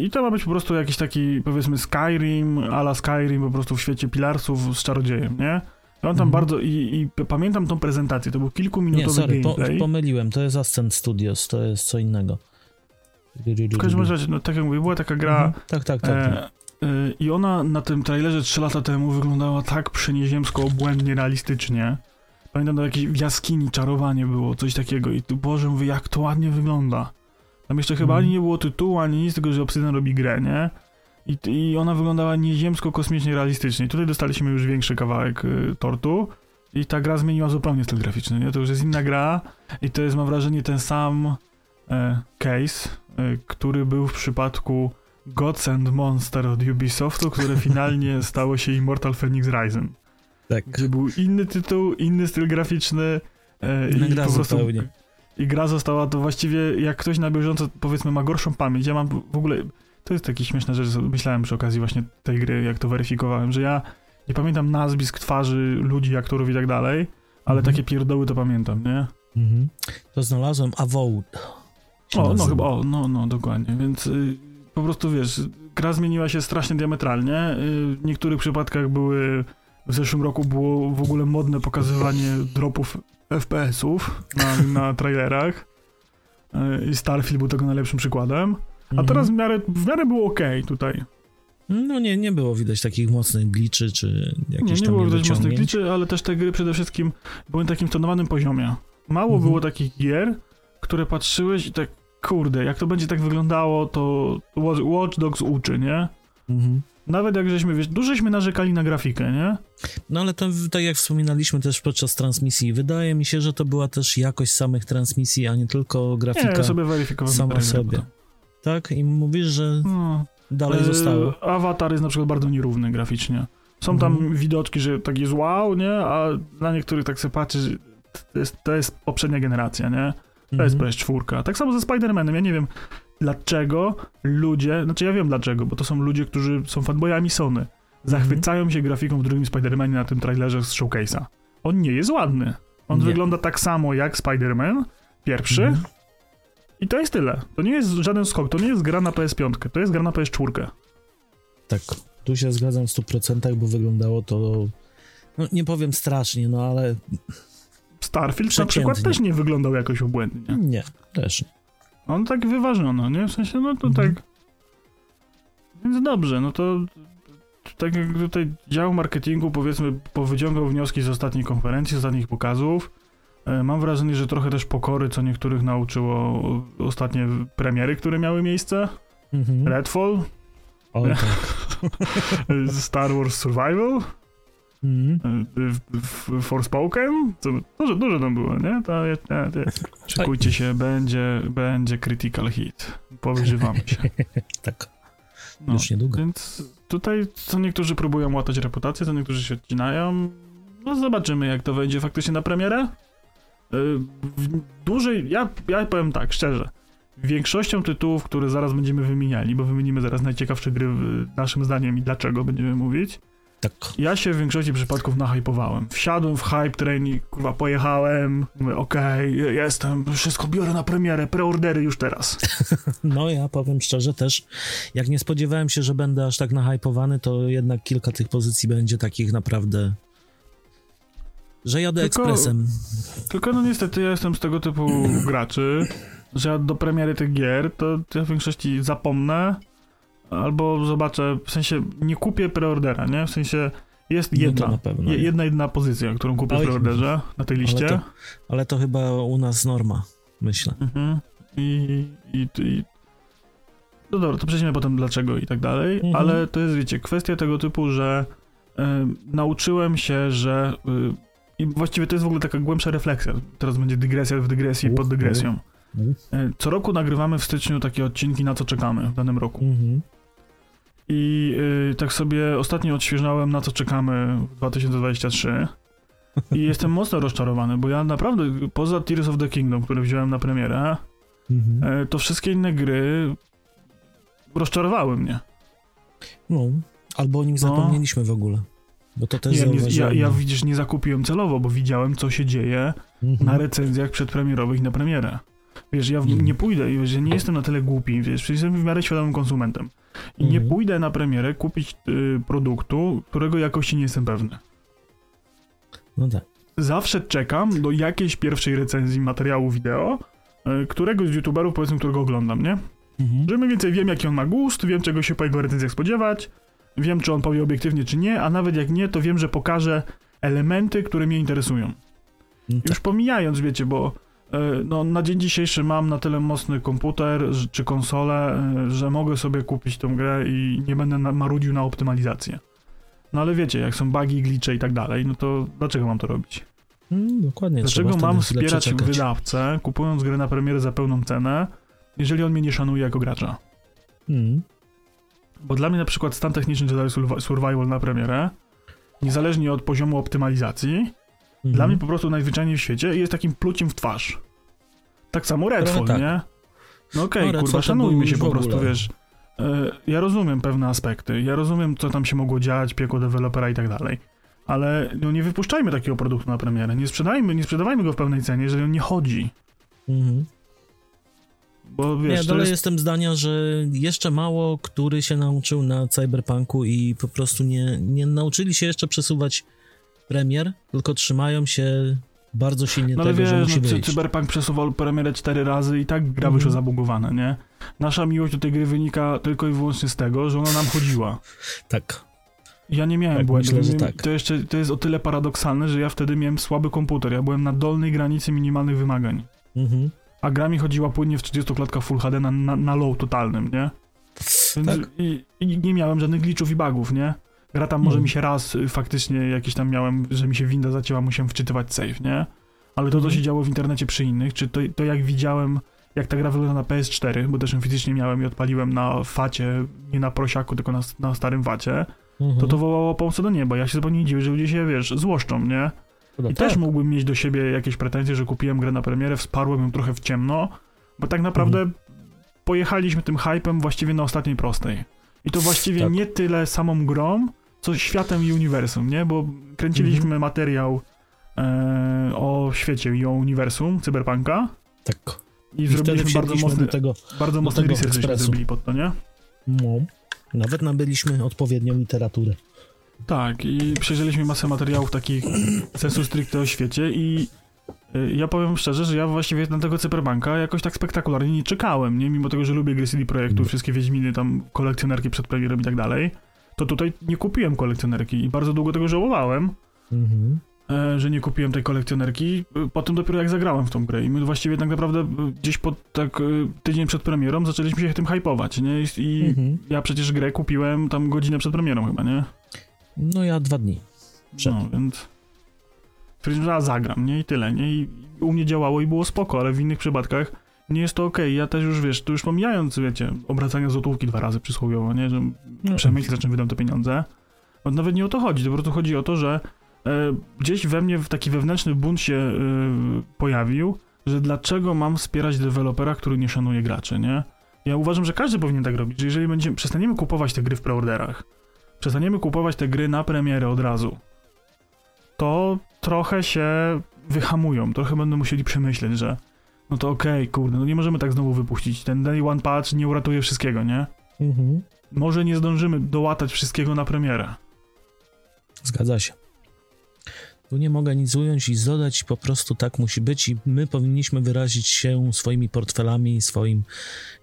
I to ma być po prostu jakiś taki, powiedzmy, Skyrim, ala Skyrim, po prostu w świecie Pilarsów z czarodziejem, nie? I on tam Mhm. bardzo. I, I pamiętam tą prezentację, to był Nie, kilkuminutowy sorry, po, pomyliłem. To jest Ascent Studios, to jest co innego. w każdym razie, no, tak jak mówię, była taka gra. Mhm. Tak, tak, tak. E, e, I ona na tym trailerze 3 lata temu wyglądała tak przenieziemsko, obłędnie, realistycznie. Pamiętam, do jakiejś w jaskini czarowanie było, coś takiego. I tu, Boże, mówię, jak to ładnie wygląda. Tam jeszcze chyba Mhm. ani nie było tytułu, ani nic, tylko że Obsidian robi grę, nie? I, I ona wyglądała nieziemsko, kosmicznie, realistycznie. Tutaj dostaliśmy już większy kawałek y, tortu. I ta gra zmieniła zupełnie styl graficzny, nie? To już jest inna gra i to jest, mam wrażenie, ten sam e, case, e, który był w przypadku Gods and Monster od Ubisoftu, które finalnie stało się Immortal Phoenix Rising. tak. Gdzie był inny tytuł, inny styl graficzny Inna i po prostu zupełnie. I gra została to właściwie, jak ktoś na bieżąco powiedzmy ma gorszą pamięć, ja mam w ogóle, to jest taki śmieszna rzecz, myślałem przy okazji właśnie tej gry, jak to weryfikowałem, że ja nie pamiętam nazwisk, twarzy, ludzi, aktorów i tak dalej, ale Mhm. takie pierdoły to pamiętam, nie? Mhm. To znalazłem Avowed. O, no chyba, o, no, no, dokładnie, więc y, po prostu wiesz, gra zmieniła się strasznie diametralnie, y, w niektórych przypadkach były, w zeszłym roku było w ogóle modne pokazywanie dropów FPS-ów na, na trailerach y, i Starfield był tego najlepszym przykładem, a Mhm. teraz w miarę, w miarę było okej tutaj. No nie, nie było widać takich mocnych gliczy, czy Nie, jakichś nie tam było widać mocnych niedociągnięć. liczy, ale też te gry przede wszystkim były na takim tonowanym poziomie. Mało Mhm. było takich gier, które patrzyłeś i tak, kurde, jak to będzie tak wyglądało, to Watch Watch Dogs uczy, nie? Mhm. Nawet jak żeśmy, wiesz, dużo żeśmy narzekali na grafikę, nie? No ale to, tak jak wspominaliśmy też podczas transmisji, wydaje mi się, że to była też jakość samych transmisji, a nie tylko Nie, grafika. ja sobie sama sobie. Tak? I mówisz, że No. dalej E, zostało. Awatar jest na przykład bardzo nierówny graficznie. Są tam Mhm. widoczki, że tak jest wow, nie? A na niektórych tak sobie patrzy, to jest, to jest poprzednia generacja, nie? To jest Mhm. PS4. Tak samo ze Spider-Manem. Ja nie wiem, dlaczego ludzie, znaczy ja wiem dlaczego, bo to są ludzie, którzy są fanboyami Sony. Zachwycają się grafiką w drugim Spider-Manie na tym trailerze z showcase'a. On nie jest ładny. On Nie. wygląda tak samo jak Spider-Man, pierwszy, Mhm. i to jest tyle. To nie jest żaden skok, to nie jest gra na PS5, to jest gra na PS4. Tak, tu się zgadzam w 100%, bo wyglądało to, no nie powiem strasznie, no ale Starfield na przykład też nie wyglądał jakoś obłędnie. nie, też nie. On tak wyważono, nie? W sensie, no to Mhm. tak. Więc dobrze, no to tak jak tutaj dział marketingu, powiedzmy, powyciągał wnioski z ostatniej konferencji, z ostatnich pokazów. E, Mam wrażenie, że trochę też pokory, co niektórych nauczyło ostatnie premiery, które miały miejsce. Mhm. Redfall, O, tak. Star Wars Survival, E, w- w- Forspoken. Co, dużo, dużo tam było, nie? To, je- nie, nie. Szykujcie się, będzie, będzie critical hit. Powyżywamy się. tak, No. już niedługo. Więc tutaj co niektórzy próbują łatać reputację, co niektórzy się odcinają. No zobaczymy, jak to wejdzie faktycznie na premierę. Yy, w dłużej, ja, ja powiem tak, szczerze. większością tytułów, które zaraz będziemy wymieniali, bo wymienimy zaraz najciekawsze gry naszym zdaniem i dlaczego będziemy mówić, Tak. ja się w większości przypadków nahypowałem. Wsiadłem w hype train i kurwa pojechałem, mówię okej, jestem, wszystko biorę na premierę, preordery już teraz. No ja powiem szczerze też, jak nie spodziewałem się, że będę aż tak nahypowany, to jednak kilka tych pozycji będzie takich naprawdę, że jadę Tylko- ekspresem. Tylko no niestety ja jestem z tego typu graczy, że ja do premiery tych gier to ja w większości zapomnę albo zobaczę, w sensie nie kupię preordera, nie? W sensie jest No jedna, je- jedna jedna pozycja, którą kupię w preorderze na tej liście. to- Ale to chyba u nas norma, myślę. Mhm. I, i, i no dobra, to przejdziemy potem dlaczego i tak dalej, Mhm. ale to jest, wiecie, kwestia tego typu, że y, nauczyłem się, że y, i właściwie to jest w ogóle taka głębsza refleksja. Teraz będzie dygresja w dygresji pod dygresją. Y, Co roku nagrywamy w styczniu takie odcinki, na co czekamy w danym roku. Mhm. I y, tak sobie ostatnio odświeżałem, na co czekamy w 2023. I jestem mocno rozczarowany, bo ja naprawdę, poza Tears of the Kingdom, które wziąłem na premierę, Mhm. E, to wszystkie inne gry rozczarowały mnie. No, albo o nim No. zapomnieliśmy w ogóle. Bo to też Nie, nie, ja, ja widzisz, nie zakupiłem celowo, bo widziałem, co się dzieje Mhm. na recenzjach przedpremierowych na premierę. Wiesz, ja w, Mhm. nie pójdę, wiesz, ja nie jestem na tyle głupi, wiesz, przecież jestem w miarę świadomym konsumentem. I nie Mhm. pójdę na premierę kupić y, produktu, którego jakości nie jestem pewny. No tak. Zawsze czekam do jakiejś pierwszej recenzji materiału wideo, y, któregoś z youtuberów, powiedzmy, którego oglądam, nie? Mhm. Że mniej więcej wiem, jaki on ma gust, wiem, czego się po jego recenzjach spodziewać, wiem, czy on powie obiektywnie, czy nie, a nawet jak nie, to wiem, że pokaże elementy, które mnie interesują. No Już tak. pomijając, wiecie, bo no, na dzień dzisiejszy mam na tyle mocny komputer czy konsolę, e, że mogę sobie kupić tę grę i nie będę marudził na optymalizację. No ale wiecie, jak są bugi, glitche i tak dalej, no to dlaczego mam to robić? Mm, dokładnie. Dlaczego mam wspierać wydawcę, kupując grę na premierę za pełną cenę, jeżeli on mnie nie szanuje jako gracza? Mm. Bo dla mnie na przykład stan techniczny Jedi Survi- Survival na premierę, niezależnie od poziomu optymalizacji, Mhm. dla mnie po prostu najzwyczajniej w świecie jest takim pluciem w twarz. Tak samo Redfall, tak. nie? No okej, No, Redfall kurwa, szanujmy się po prostu, wiesz. E, Ja rozumiem pewne aspekty, ja rozumiem, co tam się mogło dziać, piekło dewelopera i tak dalej. Ale no, nie wypuszczajmy takiego produktu na premierę, nie sprzedajmy, nie sprzedawajmy go w pełnej cenie, jeżeli on nie chodzi. Mhm. Bo wiesz, to dalej jest... jestem zdania, że jeszcze mało który się nauczył na cyberpunku i po prostu nie, nie nauczyli się jeszcze przesuwać premier, tylko trzymają się bardzo silnie No ale tego, że wiesz, musi no, wyjść. Cyberpunk przesuwał premierę cztery razy i tak gra Mhm. wyszła zabugowana, nie? Nasza miłość do tej gry wynika tylko i wyłącznie z tego, że ona nam chodziła. Tak. Ja nie miałem Tak, błędów. myślę, że tak. To jeszcze to jest o tyle paradoksalne, że ja wtedy miałem słaby komputer. Ja byłem na dolnej granicy minimalnych wymagań. Mhm. A gra mi chodziła płynnie w 30 klatkach Full HD na, na, na low totalnym, nie? Więc Tak. i, i nie miałem żadnych glitchów i bugów, nie? Gra tam może Mhm. mi się raz y, faktycznie jakiś tam miałem, że mi się winda zacięła, musiałem wczytywać save, nie? Ale to, co Mhm. się działo w internecie przy innych, czy to, to jak widziałem, jak ta gra wygląda na PS4, bo też ją fizycznie miałem i odpaliłem na facie, nie na prosiaku, tylko na, na starym wacie, Mhm. to to wołało pomoc do nieba. Ja się zupełnie nie dziwię, że ludzie się, wiesz, złoszczą, nie? I tak. też mógłbym mieć do siebie jakieś pretensje, że kupiłem grę na premierę, wsparłem ją trochę w ciemno, bo tak naprawdę Mhm. pojechaliśmy tym hypem właściwie na ostatniej prostej. I to właściwie Tak. nie tyle samą grą, co światem i uniwersum, nie? Bo kręciliśmy Mhm. materiał e, o świecie i o uniwersum cyberpunka Tak. i, I zrobiliśmy bardzo mocny, do tego, bardzo do mocny tego research, żeśmy zrobili pod to, nie? no, nawet nabyliśmy odpowiednią literaturę. Tak, i przejrzeliśmy masę materiałów takich sensu stricte o świecie i y, ja powiem szczerze, że ja właściwie na tego Cyberpunka jakoś tak spektakularnie nie czekałem, nie? Mimo tego, że lubię gry CD Projektu, wszystkie Wiedźminy, tam kolekcjonerki przed premierą i tak dalej, to tutaj nie kupiłem kolekcjonerki i bardzo długo tego żałowałem, Mhm. e, że nie kupiłem tej kolekcjonerki. Y, Potem dopiero jak zagrałem w tą grę i my właściwie tak naprawdę y, gdzieś pod tak tydzień przed premierą zaczęliśmy się tym hypować, nie? I, i Mhm. ja przecież grę kupiłem tam godzinę przed premierą chyba, nie? No ja dwa dni. Przed. No, więc stwierdziłem, że zagram, nie? I tyle, nie? I u mnie działało i było spoko, ale w innych przypadkach nie jest to okej. Ja też już, wiesz, tu już pomijając, wiecie, obracania złotówki dwa razy przysłowiowo, nie? Że No. przemyślę, za czym wydam te pieniądze. No, nawet nie o to chodzi, to po prostu chodzi o to, że e, gdzieś we mnie taki wewnętrzny bunt się e, pojawił, że dlaczego mam wspierać dewelopera, który nie szanuje graczy, nie? Ja uważam, że każdy powinien tak robić, że jeżeli będziemy, przestaniemy kupować te gry w preorderach, przestaniemy kupować te gry na premierę od razu, to trochę się wyhamują, trochę będą musieli przemyśleć, że no to okej, okay, kurde, no nie możemy tak znowu wypuścić. Ten day one patch nie uratuje wszystkiego, nie? Mhm. Może nie zdążymy dołatać wszystkiego na premierę. Zgadza się. Tu nie mogę nic ująć i dodać, po prostu tak musi być i my powinniśmy wyrazić się swoimi portfelami, swoim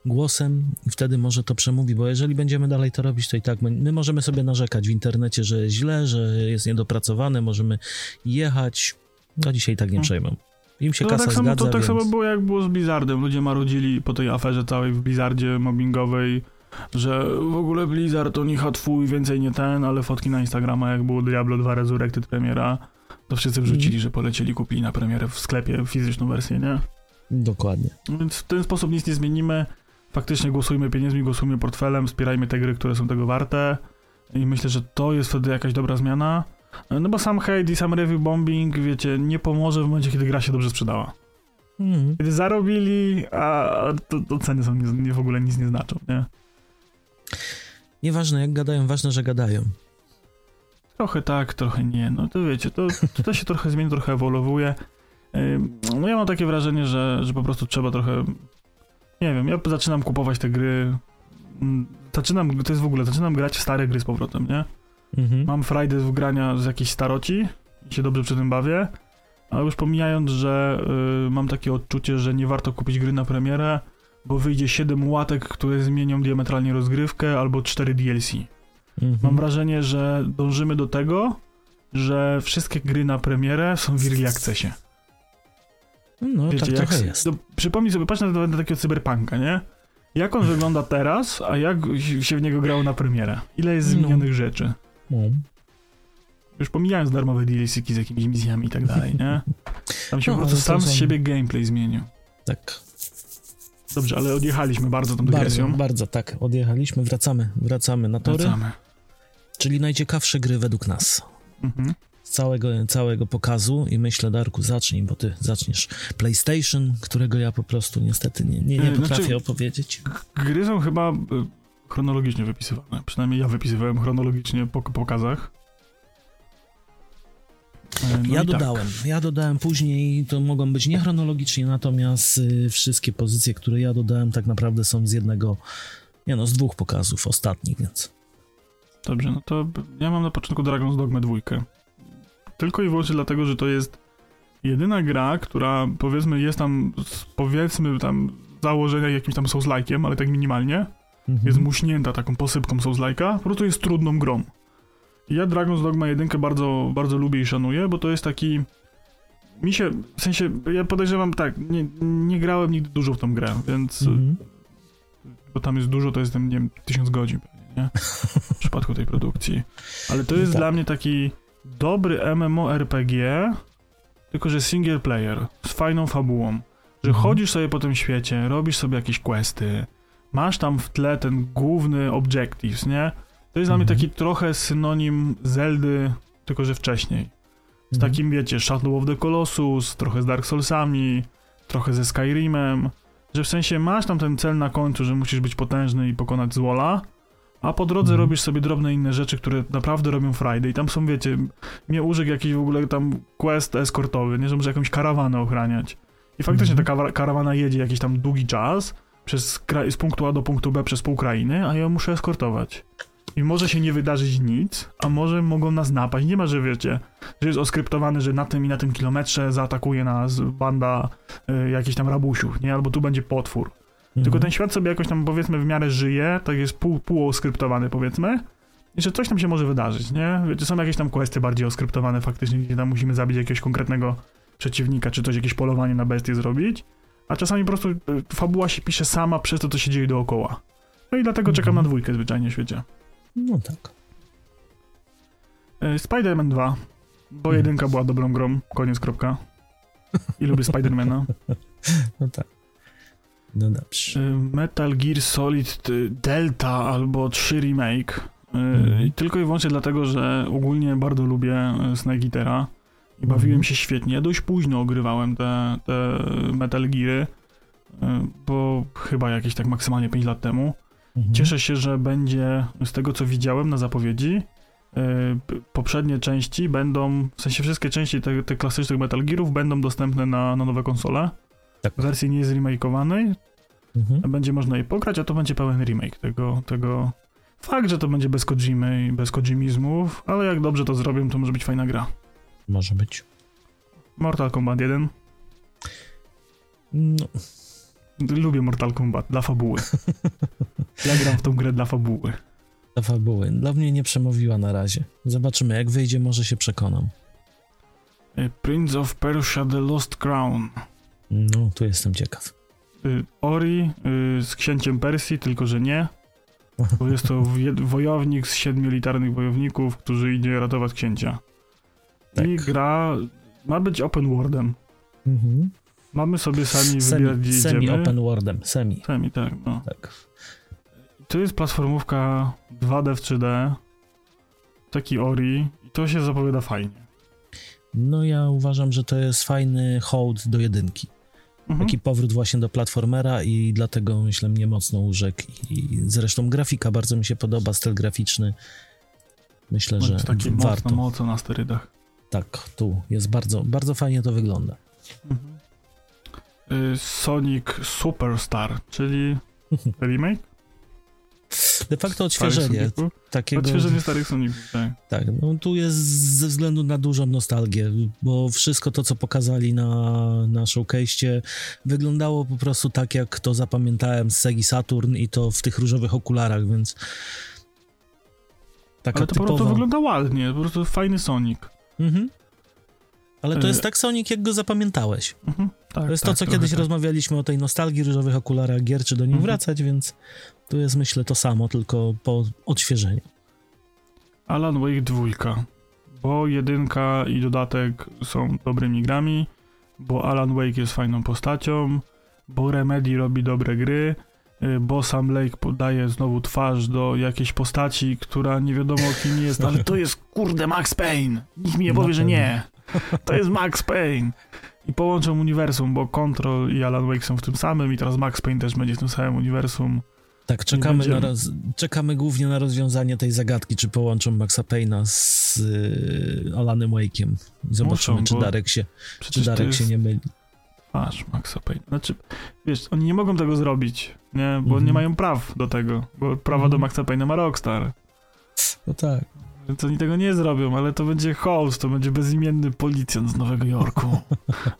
głosem i wtedy może to przemówi, bo jeżeli będziemy dalej to robić, to i tak my, my możemy sobie narzekać w internecie, że jest źle, że jest niedopracowane, możemy jechać, a dzisiaj tak nie hmm. Im się to kasa tak samo, zgadza, To tak więc... samo było jak było z Blizzardem. Ludzie marudzili po tej aferze całej w Blizzardzie mobbingowej, że w ogóle Blizzard to nie twój, więcej nie ten, ale fotki na Instagrama, jak było Diablo 2 Resurrected premiera, to wszyscy wrzucili, mm. że polecieli, kupili na premierę w sklepie fizyczną wersję, nie? Dokładnie. Więc w ten sposób nic nie zmienimy. Faktycznie głosujmy pieniędzmi, głosujmy portfelem, wspierajmy te gry, które są tego warte. I myślę, że to jest wtedy jakaś dobra zmiana. No bo sam hate i sam review bombing, wiecie, nie pomoże w momencie, kiedy gra się dobrze sprzedała. Mm. Kiedy zarobili, a to, to ceny są nie, nie, w ogóle nic nie znaczą, nie? Nieważne jak gadają, ważne, że gadają. Trochę tak, trochę nie. No to wiecie, to, to się trochę zmieni, trochę ewoluuje. No ja mam takie wrażenie, że, że po prostu trzeba trochę. Nie wiem, ja zaczynam kupować te gry. Zaczynam, to jest w ogóle, zaczynam grać w stare gry z powrotem, nie? Mhm. Mam frajdę w grania z jakiejś staroci i się dobrze przy tym bawię. Ale już pomijając, że y, mam takie odczucie, że nie warto kupić gry na premierę, bo wyjdzie 7 łatek, które zmienią diametralnie rozgrywkę, albo 4 DLC. Mhm. Mam wrażenie, że dążymy do tego, że wszystkie gry na premierę są w early accessie. No, Wiecie, tak jak, jest. No, przypomnij sobie, patrz na, na takiego cyberpunka, nie? Jak on wygląda teraz, a jak się w niego grało na premierę? Ile jest no. zmienionych no. rzeczy? No. Już pomijając darmowe DLC z jakimiś misjami i tak dalej, nie? Tam się no, po prostu sam z siebie gameplay zmienił. Tak. Dobrze, ale odjechaliśmy bardzo tą dygresją. Bardzo, bardzo, tak. Odjechaliśmy, wracamy, wracamy na tory. Wracamy. Czyli najciekawsze gry według nas. Mhm. Z całego, całego pokazu i myślę, Darku, zacznij, bo ty zaczniesz PlayStation, którego ja po prostu niestety nie, nie, nie e, potrafię znaczy, opowiedzieć. Gry są chyba e, chronologicznie wypisywane. Przynajmniej ja wypisywałem chronologicznie po pokazach. E, no ja dodałem, tak. ja dodałem później, to mogą być niechronologicznie, natomiast y, wszystkie pozycje, które ja dodałem, tak naprawdę są z jednego, nie no, z dwóch pokazów ostatnich, więc. Dobrze, no to ja mam na początku Dragon's Dogma 2. Tylko i wyłącznie dlatego, że to jest jedyna gra, która powiedzmy jest tam, powiedzmy tam założenia jakimś tam souls-like'iem, ale tak minimalnie. Mhm. Jest muśnięta taką posypką souls-like'a, po prostu jest trudną grą. Ja Dragon's Dogma 1 bardzo, bardzo lubię i szanuję, bo to jest taki... Mi się, w sensie, ja podejrzewam tak, nie, nie grałem nigdy dużo w tą grę, więc... Mhm. Bo tam jest dużo, to jest, nie wiem, tysiąc godzin pewnie, nie? W przypadku tej produkcji. Ale to jest tak. dla mnie taki dobry MMORPG, tylko że single player, z fajną fabułą. Że mhm. chodzisz sobie po tym świecie, robisz sobie jakieś questy, masz tam w tle ten główny objectives, nie? To jest mhm. dla mnie mhm. taki trochę synonim Zeldy, tylko że wcześniej. Z mhm. takim, wiecie, Shadow of the Colossus, trochę z Dark Soulsami, trochę ze Skyrimem, że w sensie masz tam ten cel na końcu, że musisz być potężny i pokonać złola, a po drodze mhm. robisz sobie drobne inne rzeczy, które naprawdę robią Friday. I tam są, wiecie, mnie użyk jakiś w ogóle tam quest eskortowy, nie, że może jakąś karawanę ochraniać. I faktycznie mhm. ta karawana jedzie jakiś tam długi czas, przez z punktu A do punktu B przez pół krainy, a ja muszę eskortować. I może się nie wydarzyć nic, a może mogą nas napaść. Nie ma, że wiecie, że jest oskryptowane, że na tym i na tym kilometrze zaatakuje nas banda y, jakichś tam rabusiów, nie? Albo tu będzie potwór. Mhm. Tylko ten świat sobie jakoś tam powiedzmy w miarę żyje, tak jest pół, pół oskryptowany powiedzmy. I że coś tam się może wydarzyć, nie? Wiecie, są jakieś tam questy bardziej oskryptowane faktycznie, gdzie tam musimy zabić jakiegoś konkretnego przeciwnika, czy coś, jakieś polowanie na bestie zrobić. A czasami po prostu y, fabuła się pisze sama przez to, co się dzieje dookoła. No i dlatego mhm. czekam na dwójkę zwyczajnie w świecie. No tak. E, Spider-Man 2, bo hmm. jedynka była dobrą grą, koniec, kropka. I lubię Spidermana. No tak. No dobrze. E, Metal Gear Solid Delta albo 3 Remake. Mm. Tylko i wyłącznie dlatego, że ogólnie bardzo lubię Snake Eatera. I bawiłem się świetnie. Dość późno ogrywałem te, te Metal Geary, y, bo chyba jakieś tak maksymalnie 5 lat temu. Mhm. Cieszę się, że będzie, z tego co widziałem na zapowiedzi, p- poprzednie części będą, w sensie wszystkie części te klasycznych Metal Gearów będą dostępne na, na nowe konsole. Tak. W wersji nie zremakeowanej, Mhm. będzie można je pograć, a to będzie pełen remake tego, tego... Fakt, że to będzie bez Kojimy i bez Kojimizmów, ale jak dobrze to zrobią, to może być fajna gra. Może być. Mortal Kombat 1. No, Lubię Mortal Kombat dla fabuły. Ja gram w tą grę dla fabuły. ta fabuły. Dla mnie nie przemówiła na razie. Zobaczymy, jak wyjdzie, może się przekonam. Y, Prince of Persia The Lost Crown. No, tu jestem ciekaw. Y, Ori y, z księciem Persji, tylko że nie. Bo jest to wojownik z siedmiu elitarnych wojowników, którzy idzie ratować księcia. I Tak. gra ma być open worldem. Mhm. Mamy sobie sami wybierać, gdzie Semi, semi idziemy. open worldem, semi. Semi, tak, no. Tak. To jest platformówka 2D w 3D. Taki Ori. I to się zapowiada fajnie. No ja uważam, że to jest fajny hołd do jedynki. Mhm. Taki powrót właśnie do platformera i dlatego myślę mnie mocno urzekł. I zresztą grafika bardzo mi się podoba, styl graficzny. Myślę, że Bądź taki warto. mocno, mocno na sterydach. Tak, tu jest bardzo, bardzo fajnie to wygląda. Y, Sonic Superstar, czyli remake? De facto odświeżenie takiego. Odświeżenie starych Soniców, tak. Tak, no tu jest ze względu na dużą nostalgię, bo wszystko to, co pokazali na, na showcase'cie wyglądało po prostu tak, jak to zapamiętałem z Segi Saturn i to w tych różowych okularach, więc taka Ale to po prostu typowa... wygląda ładnie, po prostu fajny Sonic. Mhm. Ale to Y- jest tak Sonic, jak go zapamiętałeś. Mhm. Tak, To jest tak, to, co kiedyś tak. rozmawialiśmy o tej nostalgii, różowych okularach gier, czy do nich Mhm. wracać, więc tu jest myślę to samo, tylko po odświeżeniu. Alan Wake 2, bo jedynka i dodatek są dobrymi grami, bo Alan Wake jest fajną postacią, bo Remedy robi dobre gry, y, bo Sam Lake podaje znowu twarz do jakiejś postaci, która nie wiadomo kim jest, ale to jest kurde Max Payne. Nikt mi nie powie, że nie. To jest Max Payne. I połączą uniwersum, bo Control i Alan Wake są w tym samym i teraz Max Payne też będzie w tym samym uniwersum. Tak, czekamy, na roz... czekamy głównie na rozwiązanie tej zagadki, czy połączą Maxa Payne'a z y, Alanem Wake'iem. Zobaczymy, Muszą, czy Darek się, czy Darek jest się nie myli. Twarz Maxa Payne. Znaczy, wiesz, oni nie mogą tego zrobić, nie? Bo Mhm. nie mają praw do tego, bo prawa do Mhm. Maxa Payne'a ma Rockstar. No tak. Więc oni tego nie zrobią, ale to będzie host, to będzie bezimienny policjant z Nowego Jorku,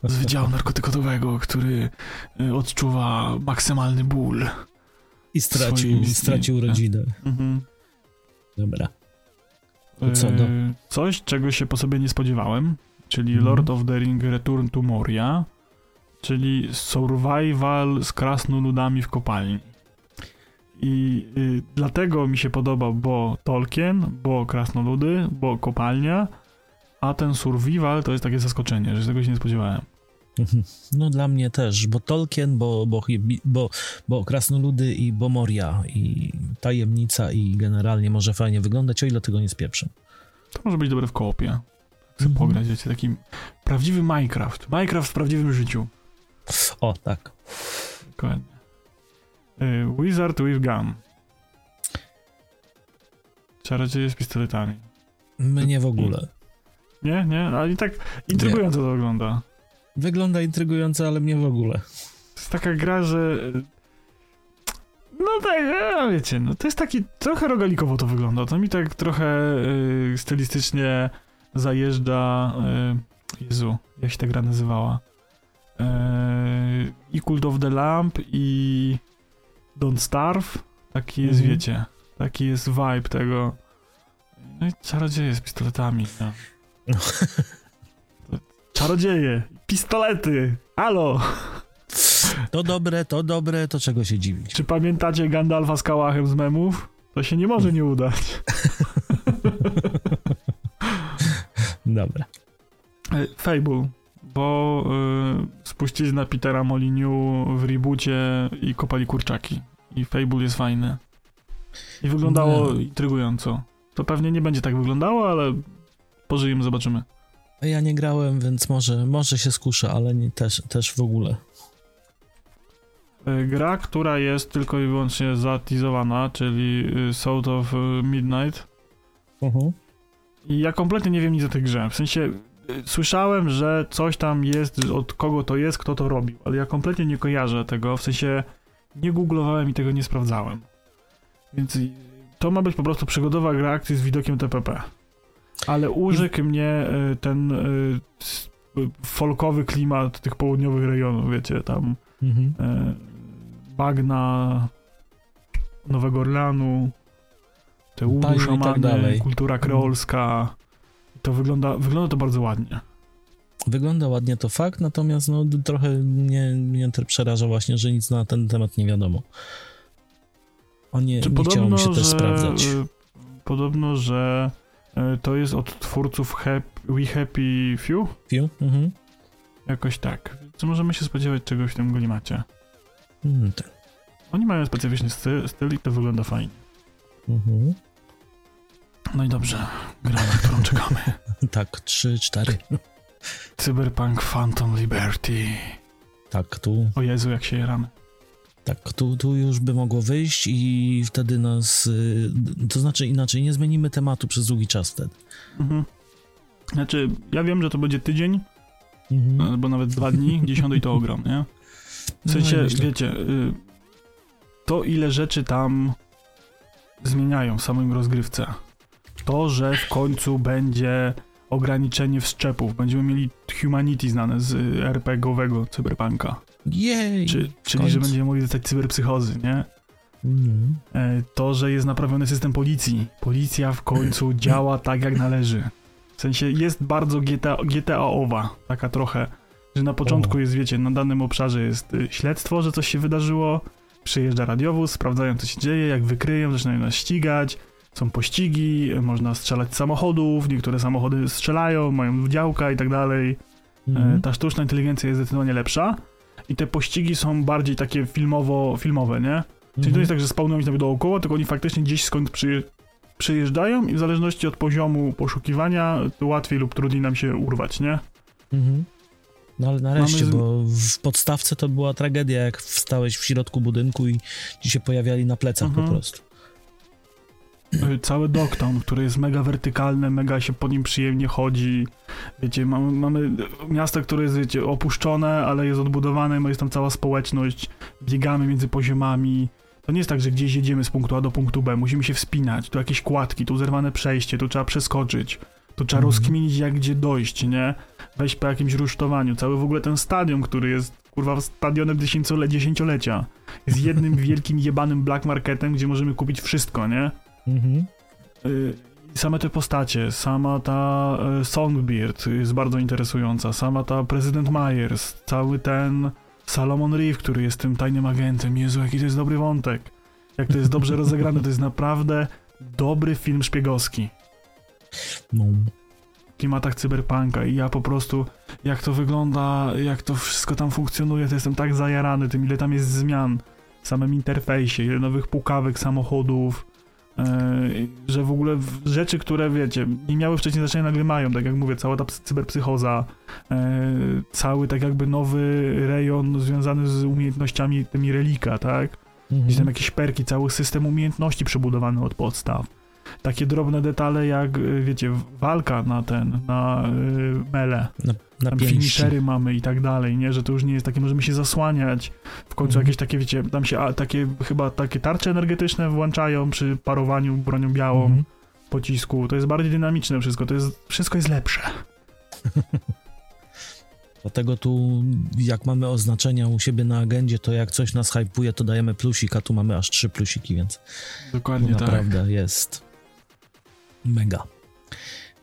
z Wydziału Narkotykowego, który y, odczuwa maksymalny ból. I stracił, stracił rodzinę. Mhm. Dobra. To co, do- Y, Coś, czego się po sobie nie spodziewałem, czyli Mhm. Lord of the Ring Return to Moria, czyli survival z krasnoludami w kopalni. I y, dlatego mi się podoba, bo Tolkien, bo krasnoludy, bo kopalnia, a ten survival to jest takie zaskoczenie, że tego się nie spodziewałem. Mhm. No dla mnie też, bo Tolkien, bo, bo, bo, bo Krasnoludy i bo Moria i Tajemnica i generalnie może fajnie wyglądać, o ile tego nie spieprzę. To może być dobre w koopie. Chcę Mhm. pograć, wiecie, taki prawdziwy Minecraft. Minecraft w prawdziwym życiu. O, tak. Dokładnie. Y, Wizard with Gun. Czarodzieje z pistoletami. Mnie w ogóle. Nie, nie, ale i tak intrygująco to wygląda. Wygląda intrygująco, ale mnie w ogóle. To jest taka gra, że... No tak, a wiecie, no to jest taki... Trochę rogalikowo to wygląda. To mi tak trochę y, stylistycznie zajeżdża... Y, Jezu, jak się ta gra nazywała? Y, I Cult of the Lamp i Don't Starve. Taki jest, Mhm. wiecie, taki jest vibe tego. No i czarodzieje z pistoletami. No. No. Czarodzieje, pistolety, alo! To dobre, to dobre, to czego się dziwić. Czy pamiętacie Gandalfa z kałachem z memów? To się nie może nie udać. Dobra. E, Fable, bo y, spuścili na Petera Moliniu w reboocie i kopali kurczaki. I Fable jest fajny. I wyglądało No. intrygująco. To pewnie nie będzie tak wyglądało, ale pożyjemy, zobaczymy. Ja nie grałem, więc może, może się skuszę, ale nie, też, też w ogóle. E, gra, która jest tylko i wyłącznie zatizowana, czyli y, South of Midnight. Uh-huh. I ja kompletnie nie wiem nic o tej grze. W sensie słyszałem, że coś tam jest, od kogo to jest, kto to robił, ale ja kompletnie nie kojarzę tego. W sensie nie googlowałem i tego nie sprawdzałem. Więc to ma być po prostu przygodowa gra akcji z widokiem TPP. Ale urzekł mnie y, ten y, folkowy klimat tych południowych rejonów, wiecie, tam Mhm. e, bagna Nowego Orleanu, te i tak kultura kreolska. To wygląda, wygląda to bardzo ładnie. Wygląda ładnie to fakt, natomiast no, trochę mnie, mnie przeraża właśnie, że nic na ten temat nie wiadomo. O nie, Czy nie mi się też że, sprawdzać. e, Podobno, że e, to jest od twórców We Happy Few? Piu? Mhm. Jakoś tak. Co możemy się spodziewać czegoś w tym klimacie? Mm, tak. Oni mają specyficzny styl, styl i to wygląda fajnie. Mhm. No i dobrze, gra, na którą czekamy. Tak, trzy, cztery. Cyberpunk Phantom Liberty. Tak, tu, O Jezu, jak się jaramy. tak, tu, tu już by mogło wyjść i wtedy nas, y, to znaczy inaczej, nie zmienimy tematu przez długi czas wtedy. Mhm. Znaczy, ja wiem, że to będzie tydzień, Mhm. albo nawet dwa dni, dziesiąty i to ogrom, nie? W No, sensie, myślę. wiecie, y, to ile rzeczy tam zmieniają w samym rozgrywce. To, że w końcu będzie ograniczenie wszczepów. Będziemy mieli Humanity znane z y, RPG-owego cyberpunka. Jej! Czy, czyli, że będziemy mogli dostać cyberpsychozy, nie? E, To, że jest naprawiony system policji. Policja w końcu działa tak, jak należy. W sensie jest bardzo GTA, GTA-owa, taka trochę, że na początku O. jest, wiecie, na danym obszarze jest y, śledztwo, że coś się wydarzyło, przyjeżdża radiowóz, sprawdzają, co się dzieje, jak wykryją, zaczynają nas ścigać, są pościgi, można strzelać z samochodów, niektóre samochody strzelają, mają działka i tak dalej. E, Mhm. Ta sztuczna inteligencja jest zdecydowanie lepsza i te pościgi są bardziej takie filmowo, filmowe, nie? Czyli to Mhm. jest tak, że spawnują się nawet dookoła, tylko oni faktycznie gdzieś skąd przyje, przyjeżdżają i w zależności od poziomu poszukiwania to łatwiej lub trudniej nam się urwać, nie? Mhm. No ale nareszcie, Mamy bo w podstawce to była tragedia, jak wstałeś w środku budynku i ci się pojawiali na plecach Mhm. po prostu. Cały Dogtown, który jest mega wertykalny, mega się po nim przyjemnie chodzi. Wiecie, mamy, mamy miasto, które jest, wiecie, opuszczone, ale jest odbudowane, jest tam cała społeczność, biegamy między poziomami. To nie jest tak, że gdzieś jedziemy z punktu A do punktu B, musimy się wspinać, tu jakieś kładki, tu zerwane przejście, tu trzeba przeskoczyć, tu trzeba Mhm. rozkminić jak gdzie dojść, nie? Wejść po jakimś rusztowaniu. Cały w ogóle ten stadion, który jest, kurwa, stadionem dziesięciole- dziesięciolecia, jest jednym wielkim jebanym black marketem, gdzie możemy kupić wszystko, nie? Mhm. Y, Same te postacie, sama ta y, Songbird jest bardzo interesująca, sama ta prezydent Myers, cały ten Salomon Reeve, który jest tym tajnym agentem. Jezu, jaki to jest dobry wątek. Jak to jest dobrze rozegrane, to jest naprawdę dobry film szpiegowski No. w klimatach cyberpunka i ja po prostu, jak to wygląda, jak to wszystko tam funkcjonuje, to jestem tak zajarany tym, ile tam jest zmian w samym interfejsie, ile nowych pukawek samochodów, że w ogóle rzeczy, które wiecie, nie miały wcześniej znaczenia, nagle mają, tak jak mówię, cała ta ps- cyberpsychoza, yy, cały tak jakby nowy rejon związany z umiejętnościami tymi relika, tak? Gdzieś tam Mhm. jakieś perki, cały system umiejętności przebudowany od podstaw. Takie drobne detale jak, y, wiecie, walka na ten, na y, mele. Na, na Tam finishery mamy i tak dalej, nie? Że to już nie jest takie, możemy się zasłaniać. W końcu Mhm. jakieś takie, wiecie, tam się a, takie, chyba takie tarcze energetyczne włączają przy parowaniu bronią białą Mhm. pocisku. To jest bardziej dynamiczne wszystko, to jest, wszystko jest lepsze. Dlatego tu, jak mamy oznaczenia u siebie na agendzie, to jak coś nas hypuje, to dajemy plusik, a tu mamy aż trzy plusiki, więc Dokładnie tak. naprawdę jest mega.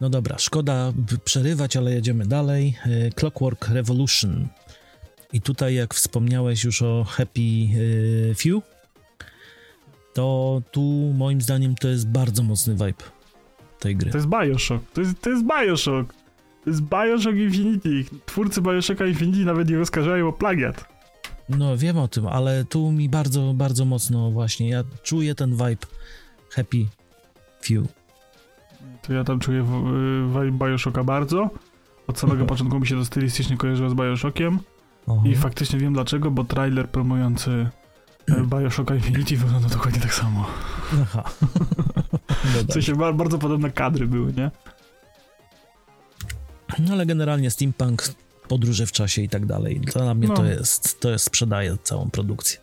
No dobra, szkoda przerywać, ale jedziemy dalej. E, Clockwork Revolution. I tutaj, jak wspomniałeś już o Happy e, Few, to tu moim zdaniem to jest bardzo mocny vibe tej gry. To jest Bioshock. To jest, to jest Bioshock. To jest Bioshock Infinity. Twórcy Bioshocka Infinity nawet nie oskarżają o plagiat. No wiem o tym, ale tu mi bardzo, bardzo mocno właśnie, ja czuję ten vibe Happy Few. To ja tam czuję vibe Bioshocka bardzo. Od samego początku mi się to stylistycznie kojarzyło z Bioshockiem Oho. i faktycznie wiem dlaczego, bo trailer promujący e, Bioshocka Infinity wygląda dokładnie tak samo. Aha. No W sensie bardzo podobne kadry były, nie? No ale generalnie steampunk, podróże w czasie i tak dalej. Dla mnie No. to jest, to jest, sprzedaje całą produkcję.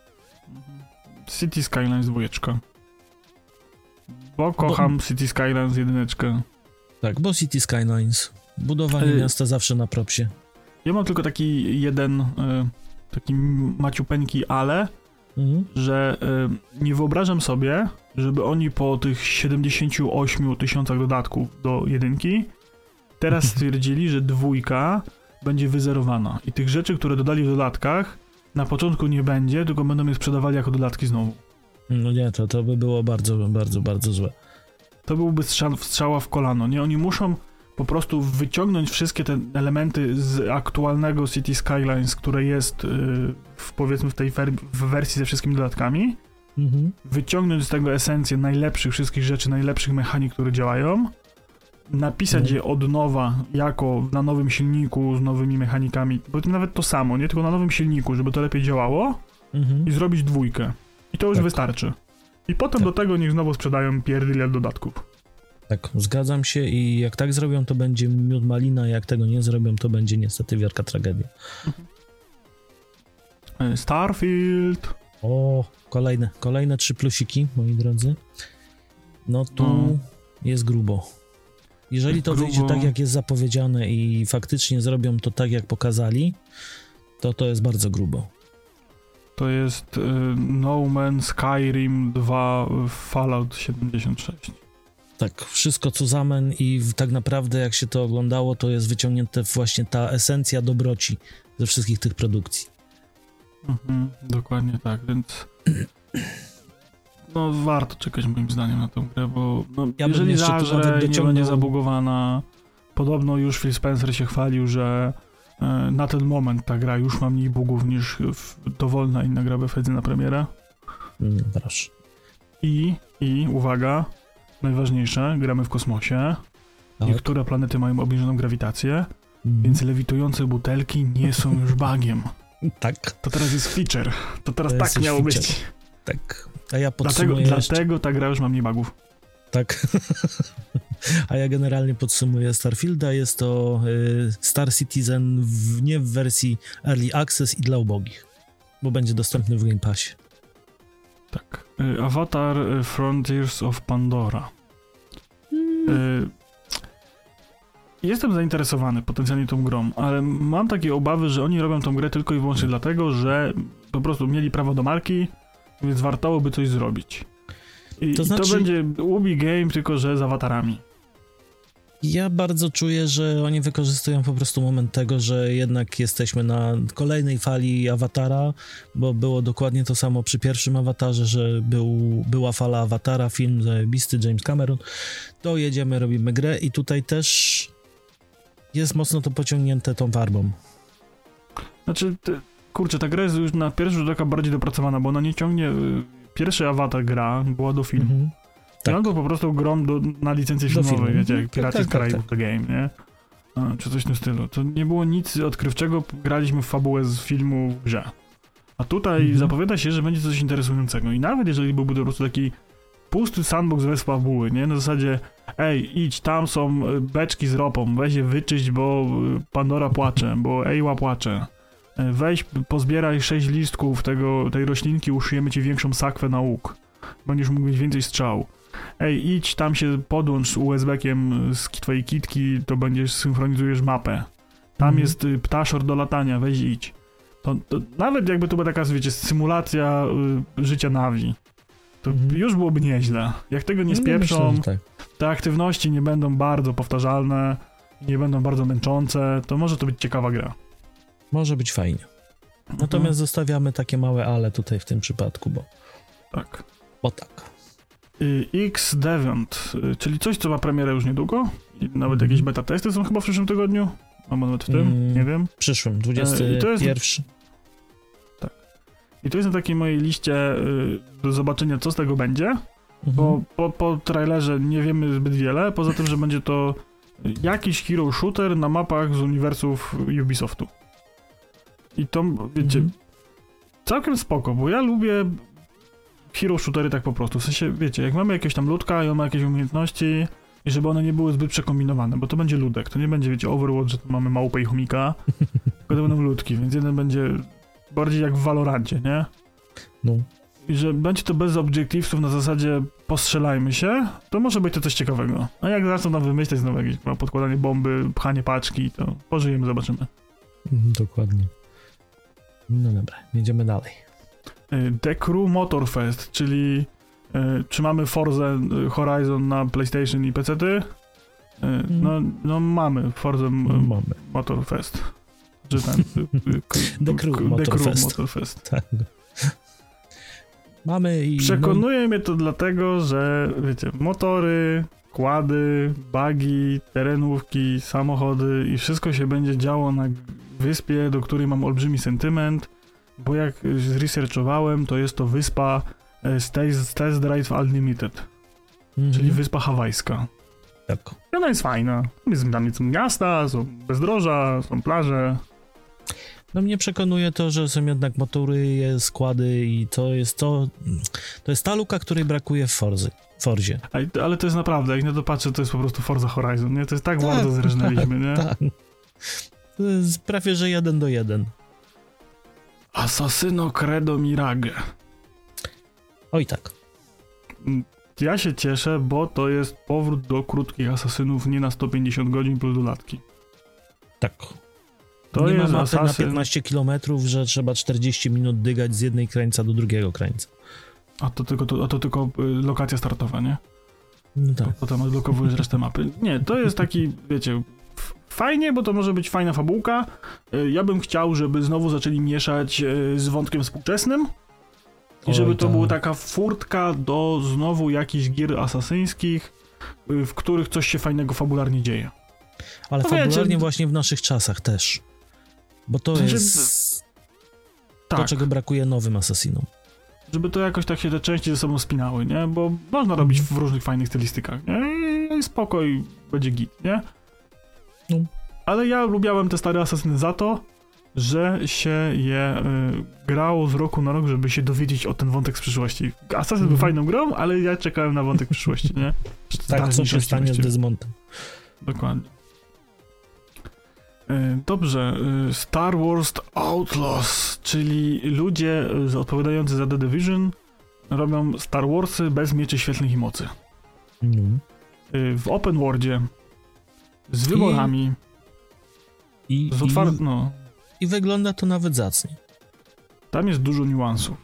City Skylines dwójeczka. Bo kocham City Skylines jedyneczkę. Tak, bo City Skylines, budowanie Y- miasta zawsze na propsie. Ja mam tylko taki jeden, e, taki maciupeńki ale, Mhm. że e, nie wyobrażam sobie, żeby oni po tych 78 tysiącach dodatków do jedynki teraz stwierdzili, że dwójka będzie wyzerowana. I tych rzeczy, które dodali w dodatkach, na początku nie będzie, tylko będą je sprzedawali jako dodatki znowu. No nie, to, to by było bardzo, bardzo, bardzo złe. To byłby strzał, strzała w kolano. Nie, oni muszą po prostu wyciągnąć wszystkie te elementy z aktualnego City Skylines, które jest y, w, powiedzmy w tej w wersji ze wszystkimi dodatkami, Mhm. wyciągnąć z tego esencję najlepszych wszystkich rzeczy, najlepszych mechanik, które działają, napisać Mhm. je od nowa jako na nowym silniku z nowymi mechanikami, bo to nawet to samo, nie tylko na nowym silniku, żeby to lepiej działało Mhm. i zrobić dwójkę. I to już Tak. wystarczy. I potem Tak. do tego niech znowu sprzedają pierdyle dodatków. Tak, zgadzam się i jak tak zrobią, to będzie miód malina, jak tego nie zrobią, to będzie niestety wielka tragedia. E, Starfield. O, kolejne, kolejne trzy plusiki, moi drodzy. No tu No. jest grubo. Jeżeli to Grubo. wyjdzie tak, jak jest zapowiedziane i faktycznie zrobią to tak, jak pokazali, to to jest bardzo grubo. To jest y, No Man's Skyrim 2 Fallout 76. Tak, wszystko co zamen i tak naprawdę jak się to oglądało, to jest wyciągnięte właśnie ta esencja dobroci ze wszystkich tych produkcji. Mhm, dokładnie tak, więc no warto czekać moim zdaniem na tę grę, bo no, Ja jeżeli zażre i nie dociągnął- będzie zabugowana, podobno już Phil Spencer się chwalił, że na ten moment ta gra już ma mniej bugów niż dowolna inna gra Bethesdy na premierę. Mm, proszę. I, i uwaga, najważniejsze, gramy w kosmosie, Tak. niektóre planety mają obniżoną grawitację, Mhm. więc lewitujące butelki nie są już bagiem. Tak, To teraz jest feature. To teraz To tak miało feature. być. tak. A ja Dlatego, podsumuję jeszcze... dlatego ta gra już ma mniej bugów. Tak. A ja generalnie podsumuję Starfielda. Jest to y, Star Citizen w, nie w wersji Early Access i dla ubogich, bo będzie dostępny w Game Passie. Tak. Y, Avatar y, Frontiers of Pandora. Y, Jestem zainteresowany potencjalnie tą grą, ale mam takie obawy, że oni robią tą grę tylko i wyłącznie dlatego, że po prostu mieli prawo do marki, więc wartałoby coś zrobić. I To znaczy- to będzie Ubi Game, tylko że z awatarami. Ja bardzo czuję, że oni wykorzystują po prostu moment tego, że jednak jesteśmy na kolejnej fali awatara, bo było dokładnie to samo przy pierwszym awatarze, że był, była fala awatara, film zajebisty, James Cameron. To jedziemy, robimy grę i tutaj też jest mocno to pociągnięte tą farbą. Znaczy, ty, kurczę, ta gra jest już na pierwszy rzut oka bardziej dopracowana, bo ona nie ciągnie... Pierwszy awatar gra była do filmu. Mhm. Tak. Tak. I on był po prostu grą do, na licencję Do filmowej, filmu. wiecie, Mhm. jak Piraci Tak, z tak, Karaibów The Game, nie? A, czy coś w tym stylu. To nie było nic odkrywczego, graliśmy w fabułę z filmu w grze. A tutaj Mhm. zapowiada się, że będzie coś interesującego. I nawet jeżeli byłby po prostu taki pusty sandbox bez fabuły, nie? Na zasadzie, ej, idź, tam są y, beczki z ropą, weź je wyczyść, bo y, Pandora płacze, bo Ejła płacze. Weź, pozbieraj sześć listków tego, tej roślinki, uszyjemy ci większą sakwę na łuk. Będziesz mógł mieć więcej strzał. Ej, idź, tam się podłącz z USB-kiem z twojej kitki, to będziesz, synchronizujesz mapę. Tam Mhm. jest y, ptaszor do latania, weź idź. To, to nawet jakby to była taka, wiecie, symulacja y, życia Navi, to Mhm. już byłoby nieźle. Jak tego nie No, spieprzą, myślę, tak. te aktywności nie będą bardzo powtarzalne, nie będą bardzo męczące, to może to być ciekawa gra. Może być fajnie. Mhm. Natomiast zostawiamy takie małe ale tutaj w tym przypadku, bo, Tak. bo tak. Y, X Deviant, y, czyli coś, co ma premierę już niedługo. Nawet Mhm. jakieś beta testy są chyba w przyszłym tygodniu. Albo nawet w tym, Mm. nie wiem. Przyszłym, E, i to 21. jest- I to jest na takiej mojej liście y, do zobaczenia, co z tego będzie. Mhm. Bo po, po trailerze nie wiemy zbyt wiele, poza tym, że będzie to jakiś hero shooter na mapach z uniwersów Ubisoftu. I to, wiecie, Mhm. całkiem spoko, bo ja lubię hero shootery tak po prostu. W sensie, wiecie, jak mamy jakieś tam ludka i on ma jakieś umiejętności i żeby one nie były zbyt przekombinowane, bo to będzie ludek, to nie będzie, wiecie, Overwatch, że tu mamy małpę i chomika, tylko to będą ludki, więc jeden będzie bardziej jak w Valorancie, nie? No. I że będzie to bez obiektywów na zasadzie postrzelajmy się, to może być to coś ciekawego. A jak zaczną tam wymyślać znowu jakieś podkładanie bomby, pchanie paczki, to pożyjemy, zobaczymy. Dokładnie. No dobra, jedziemy dalej. Y, The Crew Motorfest, czyli y, czy mamy Forza y, Horizon na PlayStation i PC? -ty? No, no mamy Forza m- Mamy. Motorfest. Czy ten, y, y, The Crew Motorfest. Motorfest. Tak. Mamy i... Przekonuje mnie to dlatego, że wiecie, motory, kłady, bagi, terenówki, samochody i wszystko się będzie działo na wyspie, do której mam olbrzymi sentyment, bo jak zresearchowałem, to jest to wyspa e, z Test z Test Drive Unlimited, Mhm. czyli wyspa hawajska. Tak. I ona jest fajna. Jest, tam są miasta, są bezdroża, są plaże. No mnie przekonuje to, że są jednak motory, składy i to jest to... To jest ta luka, której brakuje w Forzy. Forzie. Ale to jest naprawdę, jak na to patrzę, to jest po prostu Forza Horizon, nie? To jest tak, Tak, bardzo zrżnęliśmy, nie? Tak. To jest prawie, że jeden do jeden. Assassino Credo Mirage. Oj tak. Ja się cieszę, bo to jest powrót do krótkich asasynów nie na 150 godzin plus dodatki. Tak. To nie jest ma mapy na asasyn, 15 km, że trzeba 40 minut dygać z jednej krańca do drugiego krańca. A to tylko, to, a to tylko y, lokacja startowa, nie? No tak. Potem odblokowujesz resztę mapy. Nie, to jest taki, wiecie, fajnie, bo to może być fajna fabułka. Y, Ja bym chciał, żeby znowu zaczęli mieszać y, z wątkiem współczesnym. I żeby to tak. była taka furtka do znowu jakichś gier asasyńskich, w których coś się fajnego fabularnie dzieje. Ale No wiecie, fabularnie d- właśnie w naszych czasach też. Bo to W sensie jest Tak. to, czego brakuje nowym Assassinom. Żeby to jakoś tak się te części ze sobą spinały, nie? Bo można robić w różnych fajnych stylistykach, nie? I spoko i będzie git, nie? No. Ale ja lubiałem te stare Asasyny za to, że się je y, grało z roku na rok, żeby się dowiedzieć o ten wątek z przyszłości. Assassin był Mhm. fajną grą, ale ja czekałem na wątek przyszłości, nie? Tak, co się stanie z. Desmontem. Dokładnie. E, Dobrze, e, Star Wars Outlaws, czyli ludzie odpowiadający za The Division robią Star Warsy bez mieczy świetlnych i mocy. E, W open worldzie, z wyborami, I, z i, otwartym, no, I wygląda to nawet zacnie. tam jest dużo niuansów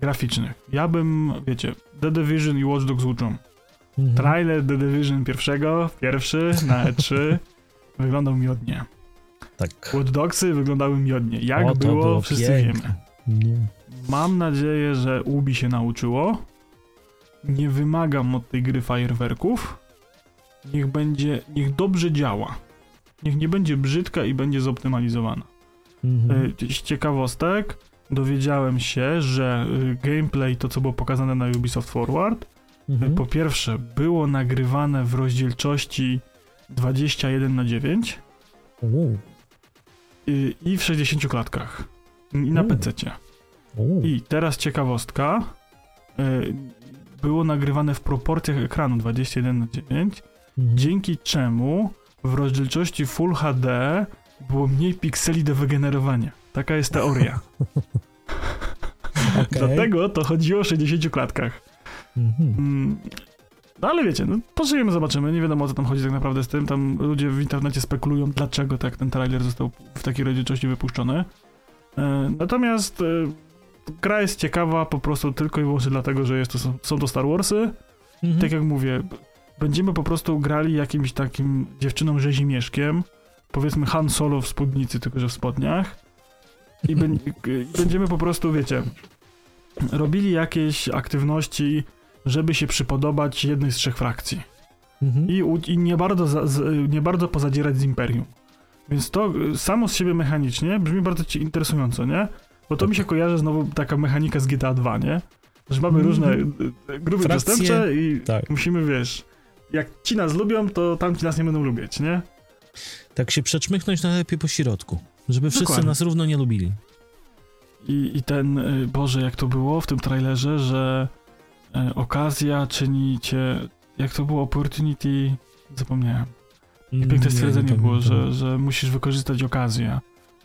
graficznych. Ja bym, wiecie, The Division i Watch Dogs uczą. Mhm. Trailer The Division pierwszego, pierwszy na E3 wyglądał miodnie. Tak. Watch Dogsy wyglądały miodnie. Jak O, było, było wszyscy piękne. wiemy. No. Mam nadzieję, że Ubi się nauczyło. Nie wymagam od tej gry fajerwerków. Niech będzie, niech dobrze działa. Niech nie będzie brzydka i będzie zoptymalizowana. Mhm. Y, Z ciekawostek dowiedziałem się, że y, gameplay, to co było pokazane na Ubisoft Forward, y, Mhm. po pierwsze było nagrywane w rozdzielczości 21 na 9 Uuu. Y, i w 60 klatkach. I na. PC-cie. Uuu. I teraz ciekawostka. y, Było nagrywane w proporcjach ekranu 21 na 9, Mhm. dzięki czemu w rozdzielczości Full HD było mniej pikseli do wygenerowania. Taka jest teoria. Dlatego to chodziło o 60 klatkach. Mhm. Mm, No ale wiecie, no pożyjemy, zobaczymy. Nie wiadomo o co tam chodzi tak naprawdę z tym. Tam ludzie w internecie spekulują, dlaczego tak ten trailer został w takiej rozdzielczości wypuszczony. E, Natomiast e, gra jest ciekawa po prostu tylko i wyłącznie dlatego, że jest to, są, to Star Warsy. Mhm. Tak jak mówię, będziemy po prostu grali jakimś takim dziewczyną rzezimieszkiem, powiedzmy Han Solo w spódnicy, tylko że w spodniach. I będziemy po prostu, wiecie, robili jakieś aktywności, żeby się przypodobać jednej z trzech frakcji. Mhm. I, i nie, bardzo za, z, nie bardzo pozadzierać z Imperium. Więc to y, samo z siebie mechanicznie brzmi bardzo ci interesująco, nie? Bo to mi się kojarzy znowu taka mechanika z GTA 2, nie? Że mamy Mhm. różne y, y, grupy Frakcje, przestępcze i tak. musimy, wiesz, jak ci nas lubią, to tamci nas nie będą lubić, nie? Tak się przeczmychnąć najlepiej po środku, żeby wszyscy Dokładnie. nas równo nie lubili. I, I ten, Boże, jak to było w tym trailerze, że okazja czyni cię, jak to było, opportunity, zapomniałem. I piękne Mm, stwierdzenie nie było, pamiętam. że, że musisz wykorzystać okazję,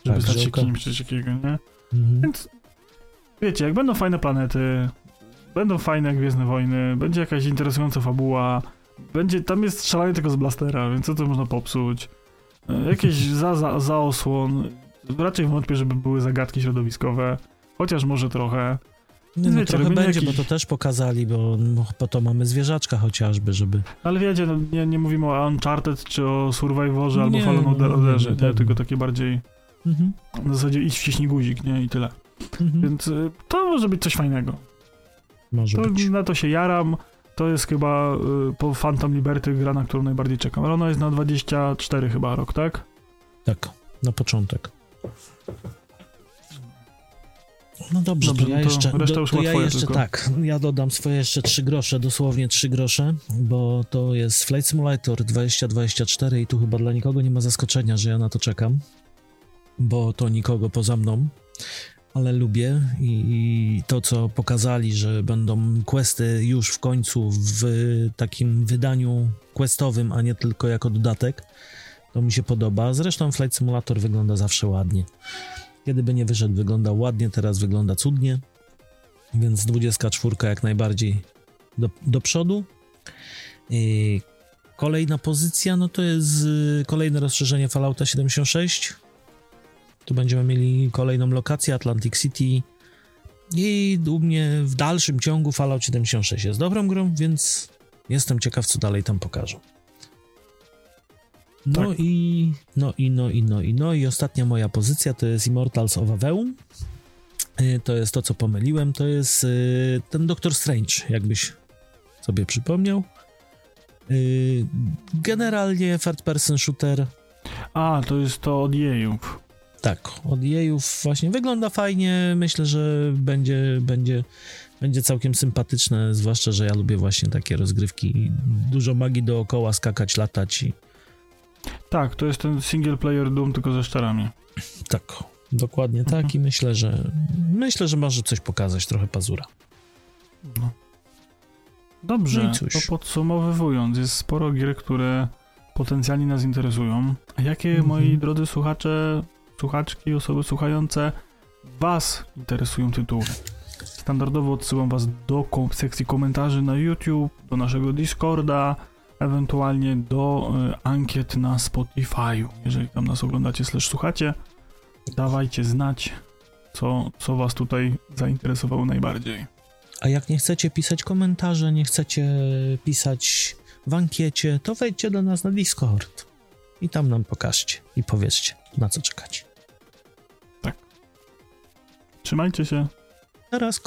żeby Tak, stać że się oka- kimś, coś takiego, nie? Mhm. Więc wiecie, jak będą fajne planety, będą fajne Gwiezdne Wojny, będzie jakaś interesująca fabuła, będzie, tam jest strzelanie tylko z blastera, więc co to można popsuć? E, Jakieś za, za, zaosłon, raczej wątpię, żeby były zagadki środowiskowe, chociaż może trochę. Nie, no wiecie, trochę będzie, bo to też pokazali, bo no, po to mamy zwierzaczka chociażby, żeby... Ale wiecie, no, nie, nie mówimy o Uncharted, czy o Survivorze, albo Nie, Fallen no, nie, Orderze, nie, nie, nie. tylko takie bardziej, Mhm. w zasadzie idź wciśnij guzik, nie, i tyle. Mhm. Więc y, to może być coś fajnego. Może To, być. na to się jaram. To jest chyba y, po Phantom Liberty gra, na którą najbardziej czekam. Ale ona jest na 24 chyba rok, tak? Tak, na początek. No dobrze, Dobrze, to ja no to jeszcze, reszta do, to ja jeszcze tylko. tak, ja dodam swoje jeszcze trzy grosze, dosłownie trzy grosze, bo to jest Flight Simulator 2024 i tu chyba dla nikogo nie ma zaskoczenia, że ja na to czekam, bo to nikogo poza mną, ale lubię i, i to, co pokazali, że będą questy już w końcu w takim wydaniu questowym, a nie tylko jako dodatek, to mi się podoba. Zresztą Flight Simulator wygląda zawsze ładnie. Kiedy by nie wyszedł, wyglądał ładnie, teraz wygląda cudnie. Więc 24 jak najbardziej do, do przodu. I kolejna pozycja, no to jest y, kolejne rozszerzenie Fallouta 76. Tu będziemy mieli kolejną lokację Atlantic City. I u mnie w dalszym ciągu Fallout 76 jest dobrą grą, więc jestem ciekaw, co dalej tam pokażą. No Tak. i no i no i no i no i ostatnia moja pozycja to jest Immortals of Aveum. Y, To jest to, co pomyliłem, to jest y, ten Doctor Strange, jakbyś sobie przypomniał. Y, Generalnie third person shooter A, to jest to od jejów. tak, od jejów właśnie wygląda fajnie. Myślę, że będzie, będzie, będzie całkiem sympatyczne, zwłaszcza, że ja lubię właśnie takie rozgrywki. Dużo magii dookoła, skakać, latać i Tak, to jest ten single player Doom, tylko ze szczerami. tak, dokładnie tak Mhm. i myślę, że myślę, że może coś pokazać, trochę pazura. No. Dobrze, No to podsumowując, jest sporo gier, które potencjalnie nas interesują. A jakie, Mhm. moi drodzy słuchacze, słuchaczki, osoby słuchające, was interesują tytuły? Standardowo odsyłam was do sekcji komentarzy na YouTube, do naszego Discorda, ewentualnie do y, ankiet na Spotify'u. Jeżeli tam nas oglądacie, slash słuchacie, dawajcie znać, co, co was tutaj zainteresowało najbardziej. A jak nie chcecie pisać komentarze, nie chcecie pisać w ankiecie, to wejdźcie do nas na Discord i tam nam pokażcie i powiedzcie, na co czekać. Trzymajcie się. Teraz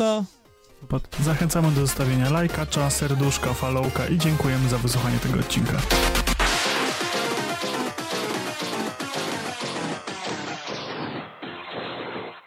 Zachęcamy do zostawienia lajka, serduszka, followka i dziękujemy za wysłuchanie tego odcinka.